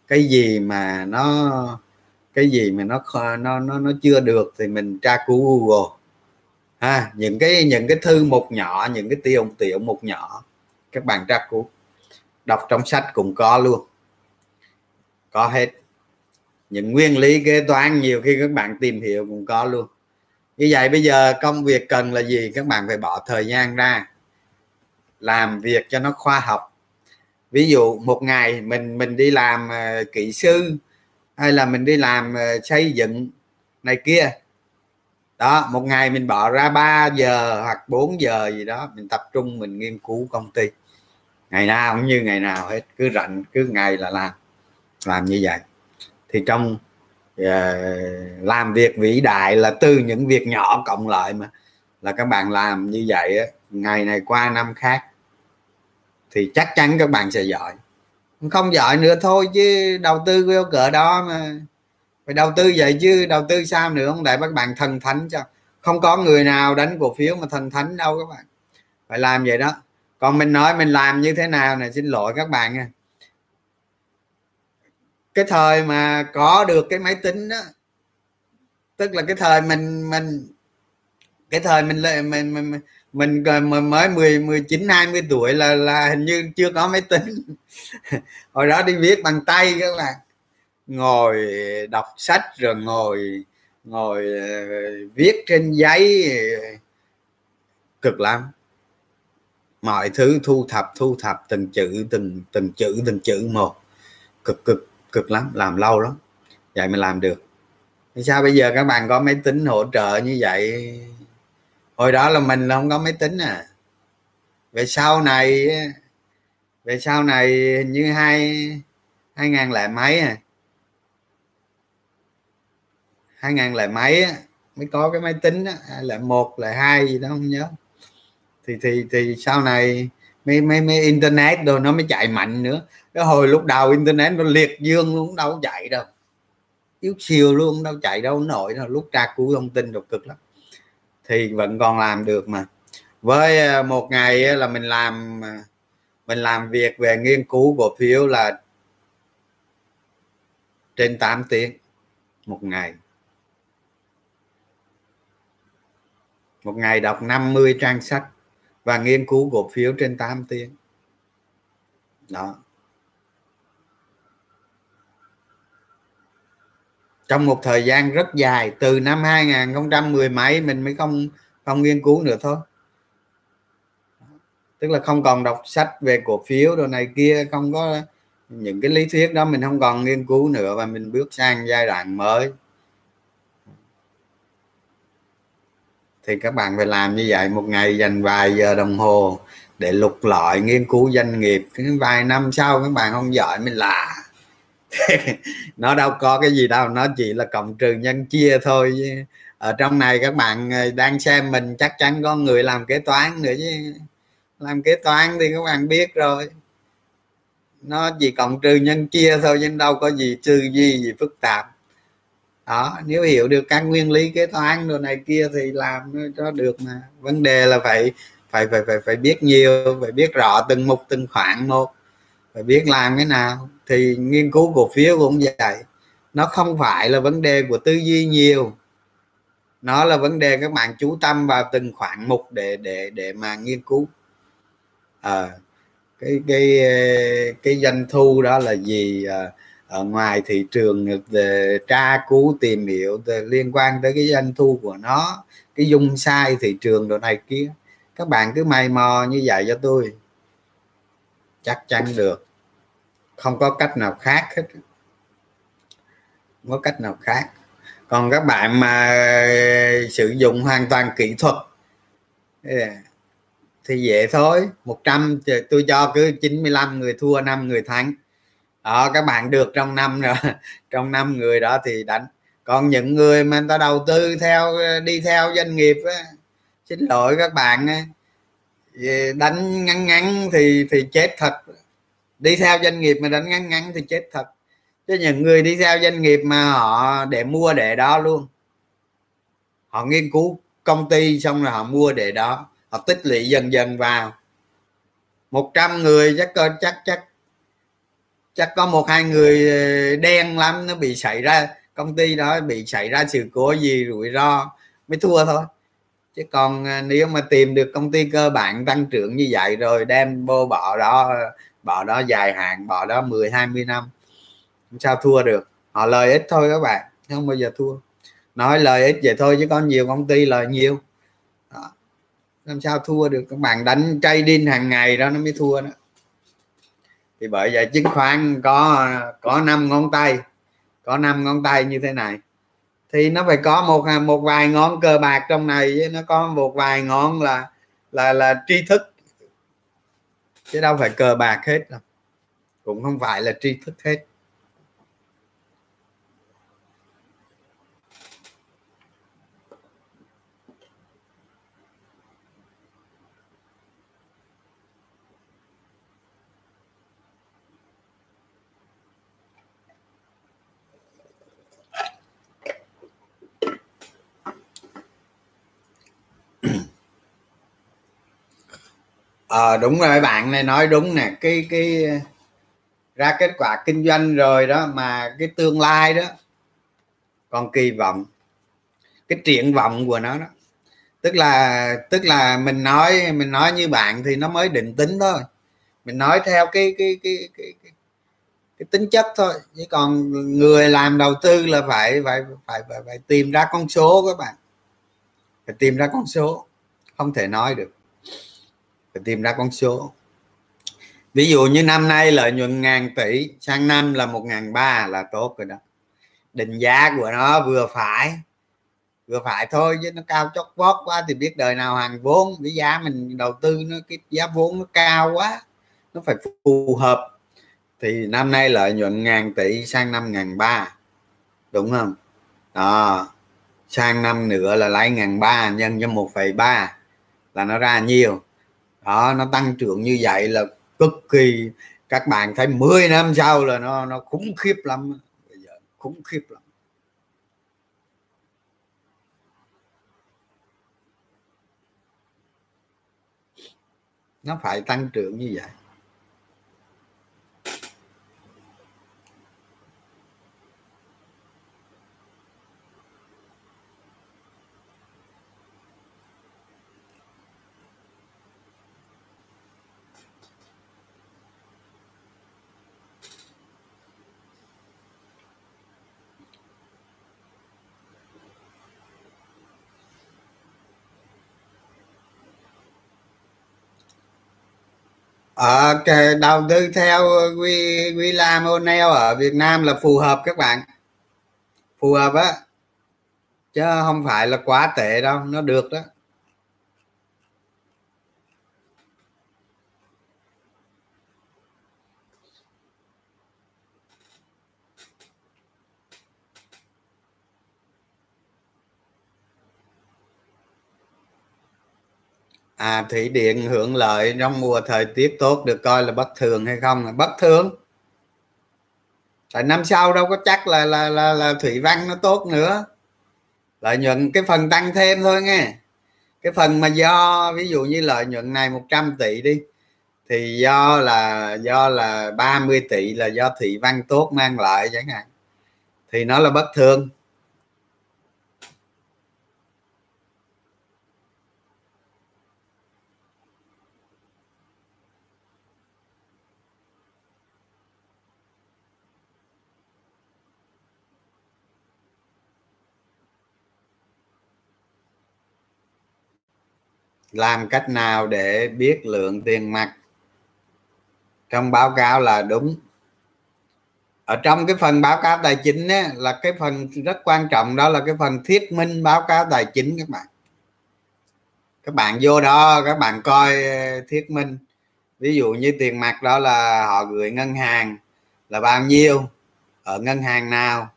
Cái gì mà nó, cái gì mà nó nó nó nó chưa được thì mình tra cứu Google. Ha, những cái những cái thư một nhỏ, những cái tiêu tiểu một nhỏ, các bạn tra cứu. Đọc trong sách cũng có luôn. Có hết. Những nguyên lý kế toán nhiều khi các bạn tìm hiểu cũng có luôn như vậy bây giờ công việc cần là gì? Các bạn phải bỏ thời gian ra, làm việc cho nó khoa học. Ví dụ một ngày mình mình đi làm ờ, kỹ sư, hay là mình đi làm ờ, xây dựng này kia. Đó, một ngày mình bỏ ra 3 giờ hoặc 4 giờ gì đó, mình tập trung, mình nghiên cứu công ty. Ngày nào cũng như ngày nào hết, cứ rảnh, cứ ngày là làm làm như vậy. Thì trong Ờ, làm việc vĩ đại là từ những việc nhỏ cộng lại mà. Là các bạn làm như vậy á, ngày này qua năm khác thì chắc chắn các bạn sẽ giỏi. Không giỏi nữa thôi chứ đầu tư vô cỡ đó mà. Phải đầu tư vậy chứ đầu tư sao nữa không để các bạn thần thánh cho. Không có người nào đánh cổ phiếu mà thần thánh đâu các bạn. Phải làm vậy đó. Còn mình nói mình làm như thế nào này xin lỗi các bạn nha cái thời mà có được cái máy tính đó tức là cái thời mình mình cái thời mình mình mình, mình mình, mình mới 10 19 20 tuổi là là hình như chưa có máy tính. Hồi đó đi viết bằng tay các bạn. Ngồi đọc sách rồi ngồi ngồi ờ, viết trên giấy cực lắm. Mọi thứ thu thập thu thập từng chữ từng từng chữ từng chữ một. Cực cực cực lắm làm lâu lắm. Vậy mới làm được. Sao bây giờ các bạn có máy tính hỗ trợ như vậy? Hồi đó là mình là không có máy tính à. Về sau này về sau này hình như hai hai ngàn lẻ mấy à. Hai ngàn lẻ mấy á, mới có cái máy tính á, lại một là hai gì đó không nhớ. Thì thì thì sau này mấy mấy mấy internet rồi nó mới chạy mạnh nữa cái hồi lúc đầu internet nó liệt dương luôn đâu chạy đâu. Yếu siêu luôn đâu chạy đâu nổi đâu. Lúc tra cứu thông tin rồi cực lắm. Thì vẫn còn làm được mà. Với à, một ngày là mình làm à, mình làm việc về nghiên cứu cổ phiếu là trên 8 tiếng một ngày. Một ngày đọc 50 trang sách và nghiên cứu cổ phiếu trên 8 tiếng. Đó. Trong một thời gian rất dài, từ năm 2010 mấy mình mới không không nghiên cứu nữa thôi. Tức là không còn đọc sách về cổ phiếu đồ này kia, không có những cái lý thuyết đó, mình không còn nghiên cứu nữa và mình bước sang giai đoạn mới. Thì các bạn phải làm như vậy, một ngày dành vài giờ đồng hồ để lục lọi nghiên cứu doanh nghiệp. Cái vài năm sau các bạn không giỏi, mình là nó đâu có cái gì đâu, nó chỉ là cộng trừ nhân chia thôi. Ở trong này các bạn ờ, đang xem mình chắc chắn có người làm kế toán nữa chứ. Làm kế toán thì các bạn biết rồi. Nó chỉ cộng trừ nhân chia thôi chứ đâu có gì trừ gì gì phức tạp. Đó, nếu hiểu được các nguyên lý kế toán đồ này kia thì làm cho được mà. Vấn đề là phải phải phải phải phải biết nhiều, phải biết rõ từng mục, từng khoản một phải biết làm cái nào. Thì nghiên cứu cổ phiếu cũng vậy. Nó không phải là vấn đề của tư duy nhiều. Nó là vấn đề các bạn chú tâm vào từng khoản mục để để để mà nghiên cứu. À, cái cái cái doanh thu đó là gì? À, ở ngoài thị trường ờ, về tra cứu tìm hiểu liên quan tới cái doanh thu của nó cái dung sai thị trường đồ này kia. Các bạn cứ mày mò như vậy cho tôi chắc chắn được. Không có cách nào khác hết. Không có cách nào khác. Còn các bạn mà sử dụng hoàn toàn kỹ thuật thì dễ thôi. 100 tôi cho cứ 95 người thua 5 người thắng. Đó các bạn được trong năm rồi. Trong năm người đó thì đánh. Còn những người mà người ta đầu tư theo đi theo doanh nghiệp á, xin lỗi các bạn đánh ngắn ngắn thì thì chết thật. Đi theo doanh nghiệp mà đánh ngắn ngắn thì chết thật. Chứ những người đi theo doanh nghiệp mà họ để mua để đó luôn. Họ nghiên cứu công ty xong rồi họ mua để đó. Họ tích lũy dần dần vào. 100 người chắc chắc chắc chắc có một, hai người ờ, đen lắm, nó bị xảy ra. Công ty đó bị xảy ra sự cố gì rủi ro mới thua thôi chứ còn à, nếu mà tìm được công ty cơ bản tăng trưởng như vậy rồi đem vô bỏ đó bỏ đó dài hạn bỏ đó 10 20 năm sao thua được. Họ lời ít thôi các bạn không bao giờ thua. Nói lời ít vậy thôi chứ có nhiều công ty lời nhiều. Đó. làm sao thua được. Các bạn đánh trading hàng ngày đó nó mới thua đó. Thì bởi vậy chứng khoán có có năm ngón tay, có năm ngón tay như thế này thì nó phải có một à, một vài ngón cờ bạc trong này với nó có một vài ngón là là là tri thức. Chứ đâu phải cờ bạc hết đâu. Cũng không phải là tri thức hết. Ờ à, đúng rồi bạn này nói đúng nè cái cái ra kết quả kinh doanh rồi đó mà cái tương lai đó còn kỳ vọng cái triển vọng của nó đó. Tức là tức là mình nói mình nói như bạn thì nó mới định tính thôi. Mình nói theo cái cái cái cái, cái, cái tính chất thôi. Chứ còn người làm đầu tư là phải phải phải phải, phải tìm ra con số các bạn. Phải tìm ra con số không thể nói được phải tìm ra con số. Ví dụ như năm nay lợi nhuận ngàn tỷ sang năm là một ngàn ba là tốt rồi đó. Định giá của nó vừa phải vừa phải thôi chứ nó cao chót vót quá thì biết đời nào hàng vốn. Cái giá mình đầu tư nó, cái giá vốn nó cao quá, nó phải phù hợp. Thì năm nay lợi nhuận ngàn tỷ sang năm ngàn ba, đúng không? Đó, sang năm nữa là lấy ngàn ba nhân cho một phẩy ba là nó ra nhiều đó, nó tăng trưởng như vậy là cực kỳ, các bạn thấy 10 năm sau là nó nó khủng khiếp lắm. Bây giờ khủng khiếp lắm. Nó phải tăng trưởng như vậy. À, đầu tư theo quy quy lam O'Neill ở Việt Nam là phù hợp các bạn. Phù hợp á chứ không phải là quá tệ đâu nó được đó. À thủy điện hưởng lợi trong mùa thời tiết tốt được coi là bất thường hay không? Bất thường. Tại năm sau đâu có chắc là là là, là thủy văn nó tốt nữa. Lợi nhuận cái phần tăng thêm thôi nghe. Cái phần mà do ví dụ như lợi nhuận này 100 tỷ đi thì do là do là 30 tỷ là do thủy văn tốt mang lại chẳng hạn. Thì nó là bất thường. Làm cách nào để biết lượng tiền mặt? Trong báo cáo là đúng. Ở trong cái phần báo cáo tài chính ấy, là cái phần rất quan trọng đó là cái phần thuyết minh báo cáo tài chính các bạn. Các bạn vô đó các bạn coi ờ, thuyết minh. Ví dụ như tiền mặt đó là họ gửi ngân hàng là bao nhiêu ở ngân hàng nào.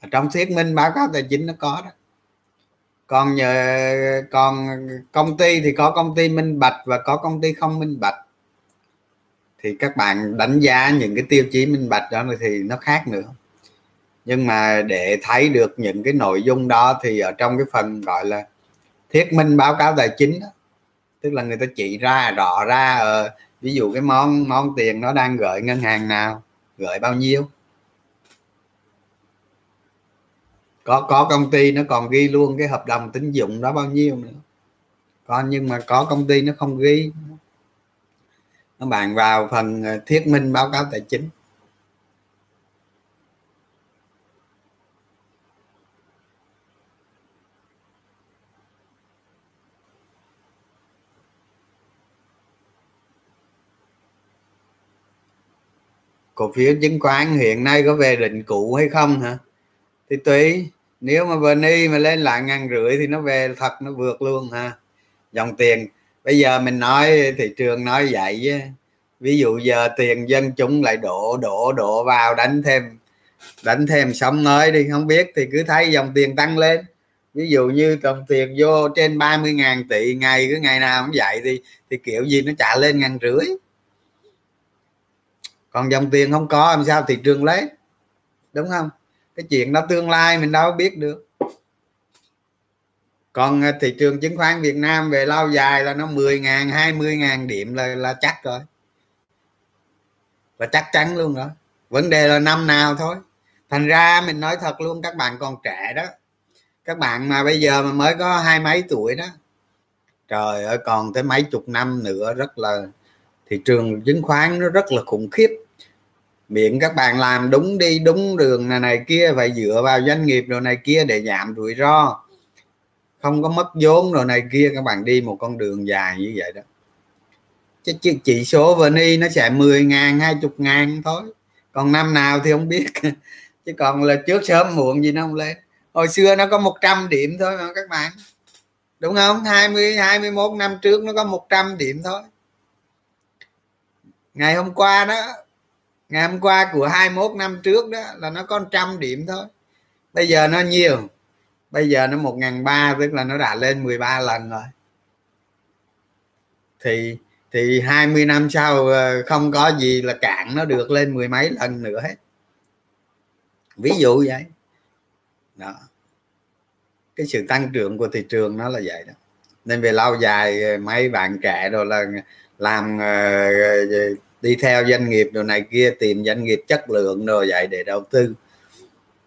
Ở trong thuyết minh báo cáo tài chính nó có đó còn nhờ còn công ty thì có công ty minh bạch và có công ty không minh bạch. Thì các bạn đánh giá những cái tiêu chí minh bạch đó thì nó khác nữa. Nhưng mà để thấy được những cái nội dung đó thì ở trong cái phần gọi là thuyết minh báo cáo tài chính đó, tức là người ta chỉ ra rõ ra ờ, ví dụ cái món món tiền nó đang gửi ngân hàng nào gửi bao nhiêu. Có có công ty nó còn ghi luôn cái hợp đồng tín dụng đó bao nhiêu nữa. Còn nhưng mà có công ty nó không ghi. Các bạn vào phần ờ, thuyết minh báo cáo tài chính. Cổ phiếu chứng khoán hiện nay có về định cũ hay không hả? Thì tùy, nếu mà Bernie mà lên lại ngàn rưỡi thì nó về thật, nó vượt luôn ha. Dòng tiền, bây giờ mình nói, thị trường nói vậy ví dụ giờ tiền dân chúng lại đổ đổ đổ vào đánh thêm đánh thêm sóng mới đi, không biết thì cứ thấy dòng tiền tăng lên. Ví dụ như dòng tiền vô trên 30 ngàn tỷ ngày, cứ ngày nào cũng vậy thì thì kiểu gì nó trả lên ngàn rưỡi. Còn dòng tiền không có, làm sao thị trường lấy? Đúng không? Cái chuyện đó tương lai mình đâu biết được. Còn ờ, thị trường chứng khoán Việt Nam về lâu dài là nó 10 ngàn 20 ngàn điểm là là chắc rồi. Và chắc chắn luôn rồi. Vấn đề là năm nào thôi. Thành ra mình nói thật luôn, các bạn còn trẻ đó. Các bạn mà bây giờ mà mới có hai mấy tuổi đó, trời ơi, còn tới mấy chục năm nữa, rất là thị trường chứng khoán nó rất là khủng khiếp miệng các bạn làm đúng đi đúng đường này này kia phải dựa vào doanh nghiệp rồi này kia để giảm rủi ro. Không có mất vốn rồi này kia các bạn đi một con đường dài như vậy đó. Chứ chỉ, chỉ số vni nó sẽ 10 ngàn 20 ngàn thôi. Còn năm nào thì không biết. Chứ còn là trước sớm muộn gì nó không lên. Hồi xưa nó có 100 điểm thôi mà các bạn. Đúng không? 20 21 năm trước nó có 100 điểm thôi. Ngày hôm qua đó ngày hôm qua của 21 năm trước đó là nó có trăm điểm thôi. Bây giờ nó nhiều. Bây giờ nó một ngàn ba tức là nó đã lên 13 lần rồi. Thì thì 20 năm sau ờ, không có gì là cạn nó được lên mười mấy lần nữa hết. Ví dụ vậy. Đó. Cái sự tăng trưởng của thị trường nó là vậy đó. Nên về lâu dài ờ, mấy bạn trẻ rồi là làm uh, đi theo doanh nghiệp đồ này kia, tìm doanh nghiệp chất lượng rồi vậy để đầu tư.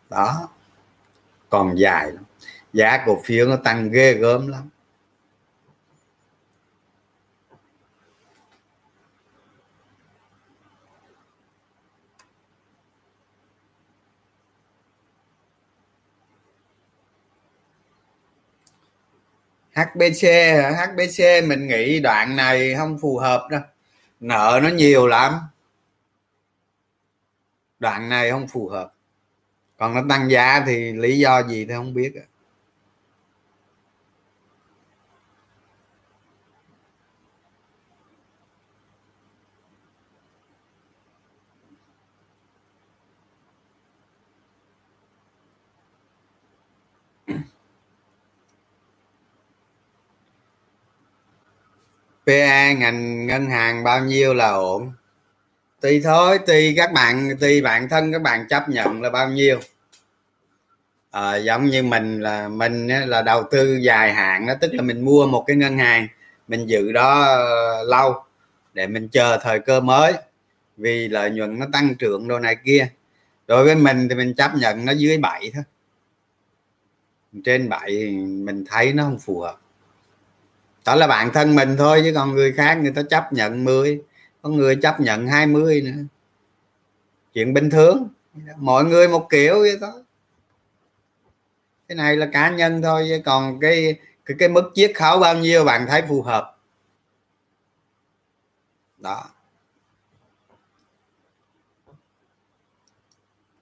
Đó. Còn dài lắm. Giá cổ phiếu nó tăng ghê gớm lắm. HBC HBC mình nghĩ đoạn này không phù hợp đâu nợ nó nhiều lắm. Đoạn này không phù hợp. Còn nó tăng giá thì lý do gì thì không biết PE ngành ngân hàng bao nhiêu là ổn? Tùy thôi tùy các bạn tùy bản thân các bạn chấp nhận là bao nhiêu. À, giống như mình là mình là đầu tư dài hạn đó tức là mình mua một cái ngân hàng mình giữ đó ờ, lâu để mình chờ thời cơ mới vì lợi nhuận nó tăng trưởng đồ này kia. Đối với mình thì mình chấp nhận nó dưới 7 thôi. Trên 7 mình thấy nó không phù hợp đó là bản thân mình thôi chứ còn người khác người ta chấp nhận 10 có người chấp nhận 20 nữa. Chuyện bình thường mọi người một kiểu vậy thôi. Cái này là cá nhân thôi chứ còn cái cái, cái mức chiết khấu bao nhiêu bạn thấy phù hợp. Đó.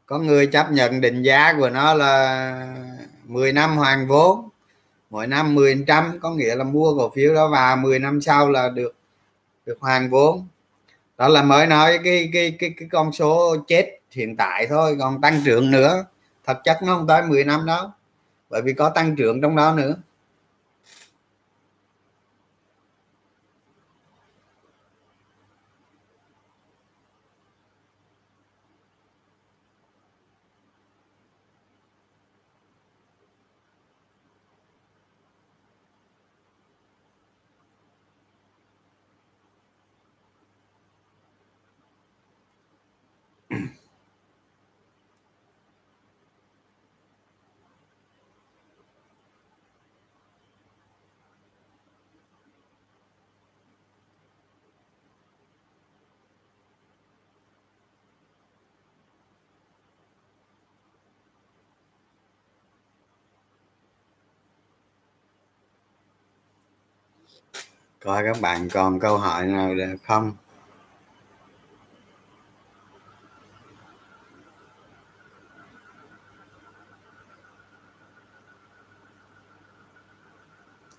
Có người chấp nhận định giá của nó là 10 năm hoàn vốn mỗi năm 10 trăm, có nghĩa là mua cổ phiếu đó và 10 năm sau là được được hoàn vốn. Đó là mới nói cái cái cái cái con số chết hiện tại thôi, còn tăng trưởng nữa. Thật chất nó không tới 10 năm đâu bởi vì có tăng trưởng trong đó nữa. Coi các bạn còn câu hỏi nào không?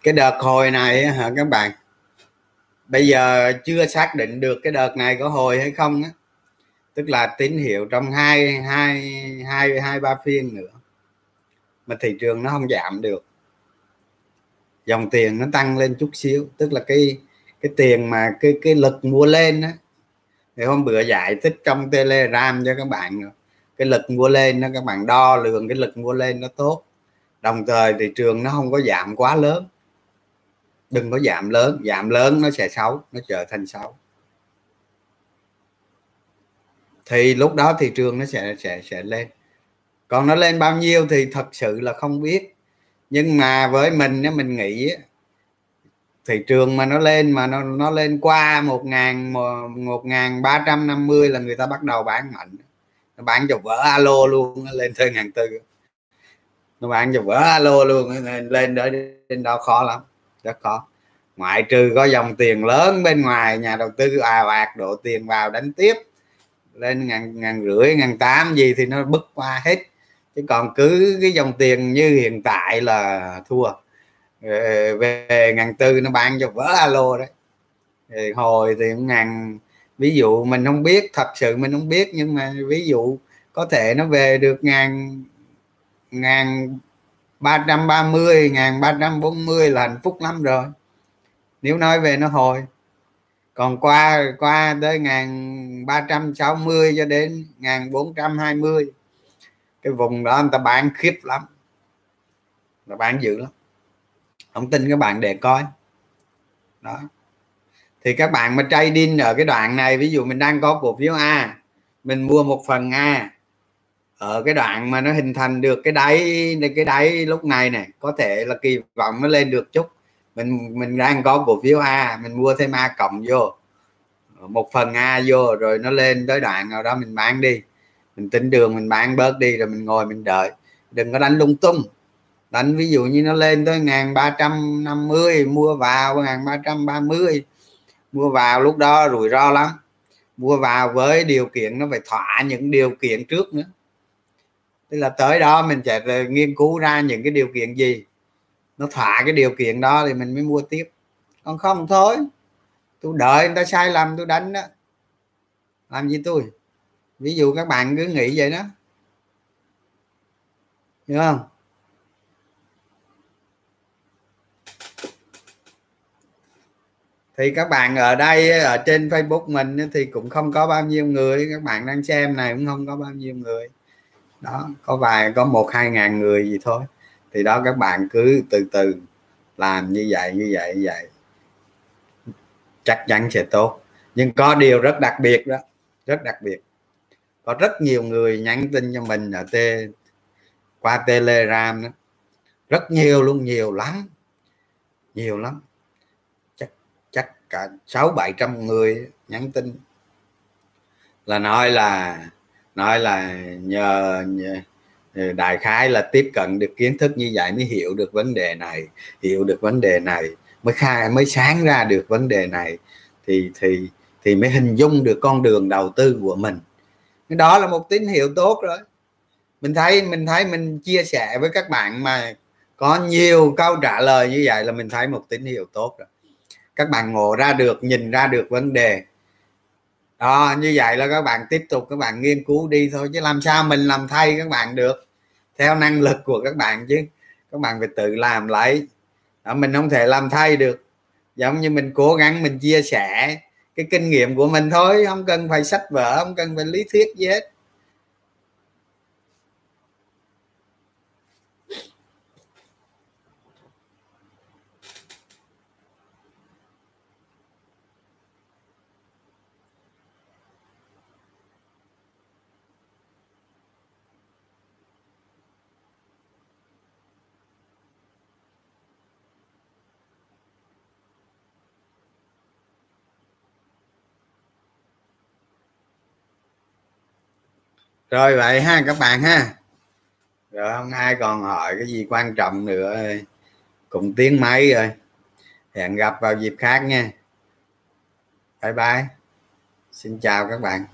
Cái đợt hồi này hả các bạn? Bây giờ chưa xác định được cái đợt này có hồi hay không á. Tức là tín hiệu trong hai hai hai hai, ba phiên nữa. Mà thị trường nó không giảm được dòng tiền nó tăng lên chút xíu, tức là cái cái tiền mà cái cái lực mua lên á. Thì hôm bữa giải thích trong telegram cho các bạn cái lực mua lên nó các bạn đo lường cái lực mua lên nó tốt. Đồng thời thị trường nó không có giảm quá lớn. Đừng có giảm lớn giảm lớn nó sẽ xấu, nó trở thành xấu. Thì lúc đó thị trường nó sẽ sẽ sẽ lên. Còn nó lên bao nhiêu thì thật sự là không biết nhưng mà với mình nếu mình nghĩ thị trường mà nó lên mà nó nó lên qua một ngàn một ngàn ba trăm năm mươi là người ta bắt đầu bán mạnh. Nó bán cho vỡ alo luôn nó lên tới ngàn tư. Nó bán cho vỡ alo luôn lên đó lên đó khó lắm, rất khó. Ngoại trừ có dòng tiền lớn bên ngoài, nhà đầu tư ào ạt đổ tiền vào đánh tiếp. Lên ngàn ngàn rưỡi, ngàn tám gì thì nó bứt qua hết chứ còn cứ cái dòng tiền như hiện tại là thua. Ờ, về ngàn tư nó bán cho vỡ alo đấy. Thì hồi thì ngàn, ví dụ mình không biết, thật sự mình không biết, nhưng mà ví dụ có thể nó về được ngàn ngàn ba trăm ba mươi, ngàn ba trăm bốn mươi là hạnh phúc lắm rồi. Nếu nói về nó hồi. Còn qua qua tới ngàn ba trăm sáu mươi cho đến ngàn bốn trăm hai mươi cái vùng đó người ta bán khiếp lắm. Là bán dữ lắm. Không tin các bạn để coi. Đó. Thì các bạn mà trading ở cái đoạn này, ví dụ mình đang có cổ phiếu A, mình mua một phần A, ở cái đoạn mà nó hình thành được cái đáy cái đáy lúc này này, có thể là kỳ vọng nó lên được chút. Mình mình đang có cổ phiếu A, mình mua thêm A cộng vô, một phần A vô, rồi nó lên tới đoạn nào đó mình bán đi mình tính đường, mình bán bớt đi rồi mình ngồi mình đợi. Đừng có đánh lung tung. Đánh ví dụ như nó lên tới ngàn ba trăm năm mươi, mua vào, ngàn ba trăm ba mươi. Mua vào lúc đó rủi ro lắm. Mua vào với điều kiện nó phải thỏa những điều kiện trước nữa. Tức là tới đó mình sẽ nghiên cứu ra những cái điều kiện gì. Nó thỏa cái điều kiện đó thì mình mới mua tiếp. Còn không thôi. Tôi đợi người ta sai lầm, tôi đánh đó. Làm gì tôi? Ví dụ các bạn cứ nghĩ vậy đó. Hiểu không? Thì các bạn ở đây, ở trên Facebook mình thì cũng không có bao nhiêu người. Các bạn đang xem này cũng không có bao nhiêu người. Đó, có vài, có một, hai ngàn người gì thôi. Thì đó, các bạn cứ từ từ làm như vậy như vậy như vậy. Chắc chắn sẽ tốt. Nhưng có điều rất đặc biệt đó, rất đặc biệt có rất nhiều người nhắn tin cho mình ở t qua telegram đó. Rất nhiều luôn nhiều lắm nhiều lắm. Chắc chắc cả sáu bảy trăm người nhắn tin. Là nói là nói là nhờ, nhờ đại khái là tiếp cận được kiến thức như vậy mới hiểu được vấn đề này hiểu được vấn đề này mới khai mới sáng ra được vấn đề này. Thì thì thì mới hình dung được con đường đầu tư của mình đó là một tín hiệu tốt rồi. Mình thấy mình thấy mình chia sẻ với các bạn mà có nhiều câu trả lời như vậy là mình thấy một tín hiệu tốt rồi. Các bạn ngộ ra được nhìn ra được vấn đề. Đó như vậy là các bạn tiếp tục các bạn nghiên cứu đi thôi chứ làm sao mình làm thay các bạn được? Theo năng lực của các bạn chứ. Các bạn phải tự làm lấy đó, mình không thể làm thay được. Giống như mình cố gắng mình chia sẻ cái kinh nghiệm của mình thôi, không cần phải sách vở, không cần phải lý thuyết gì hết. Rồi vậy ha, các bạn ha. Rồi không ai còn hỏi cái gì quan trọng nữa. Cùng tiếng máy rồi. Hẹn gặp vào dịp khác nha. Bye bye. Xin chào các bạn.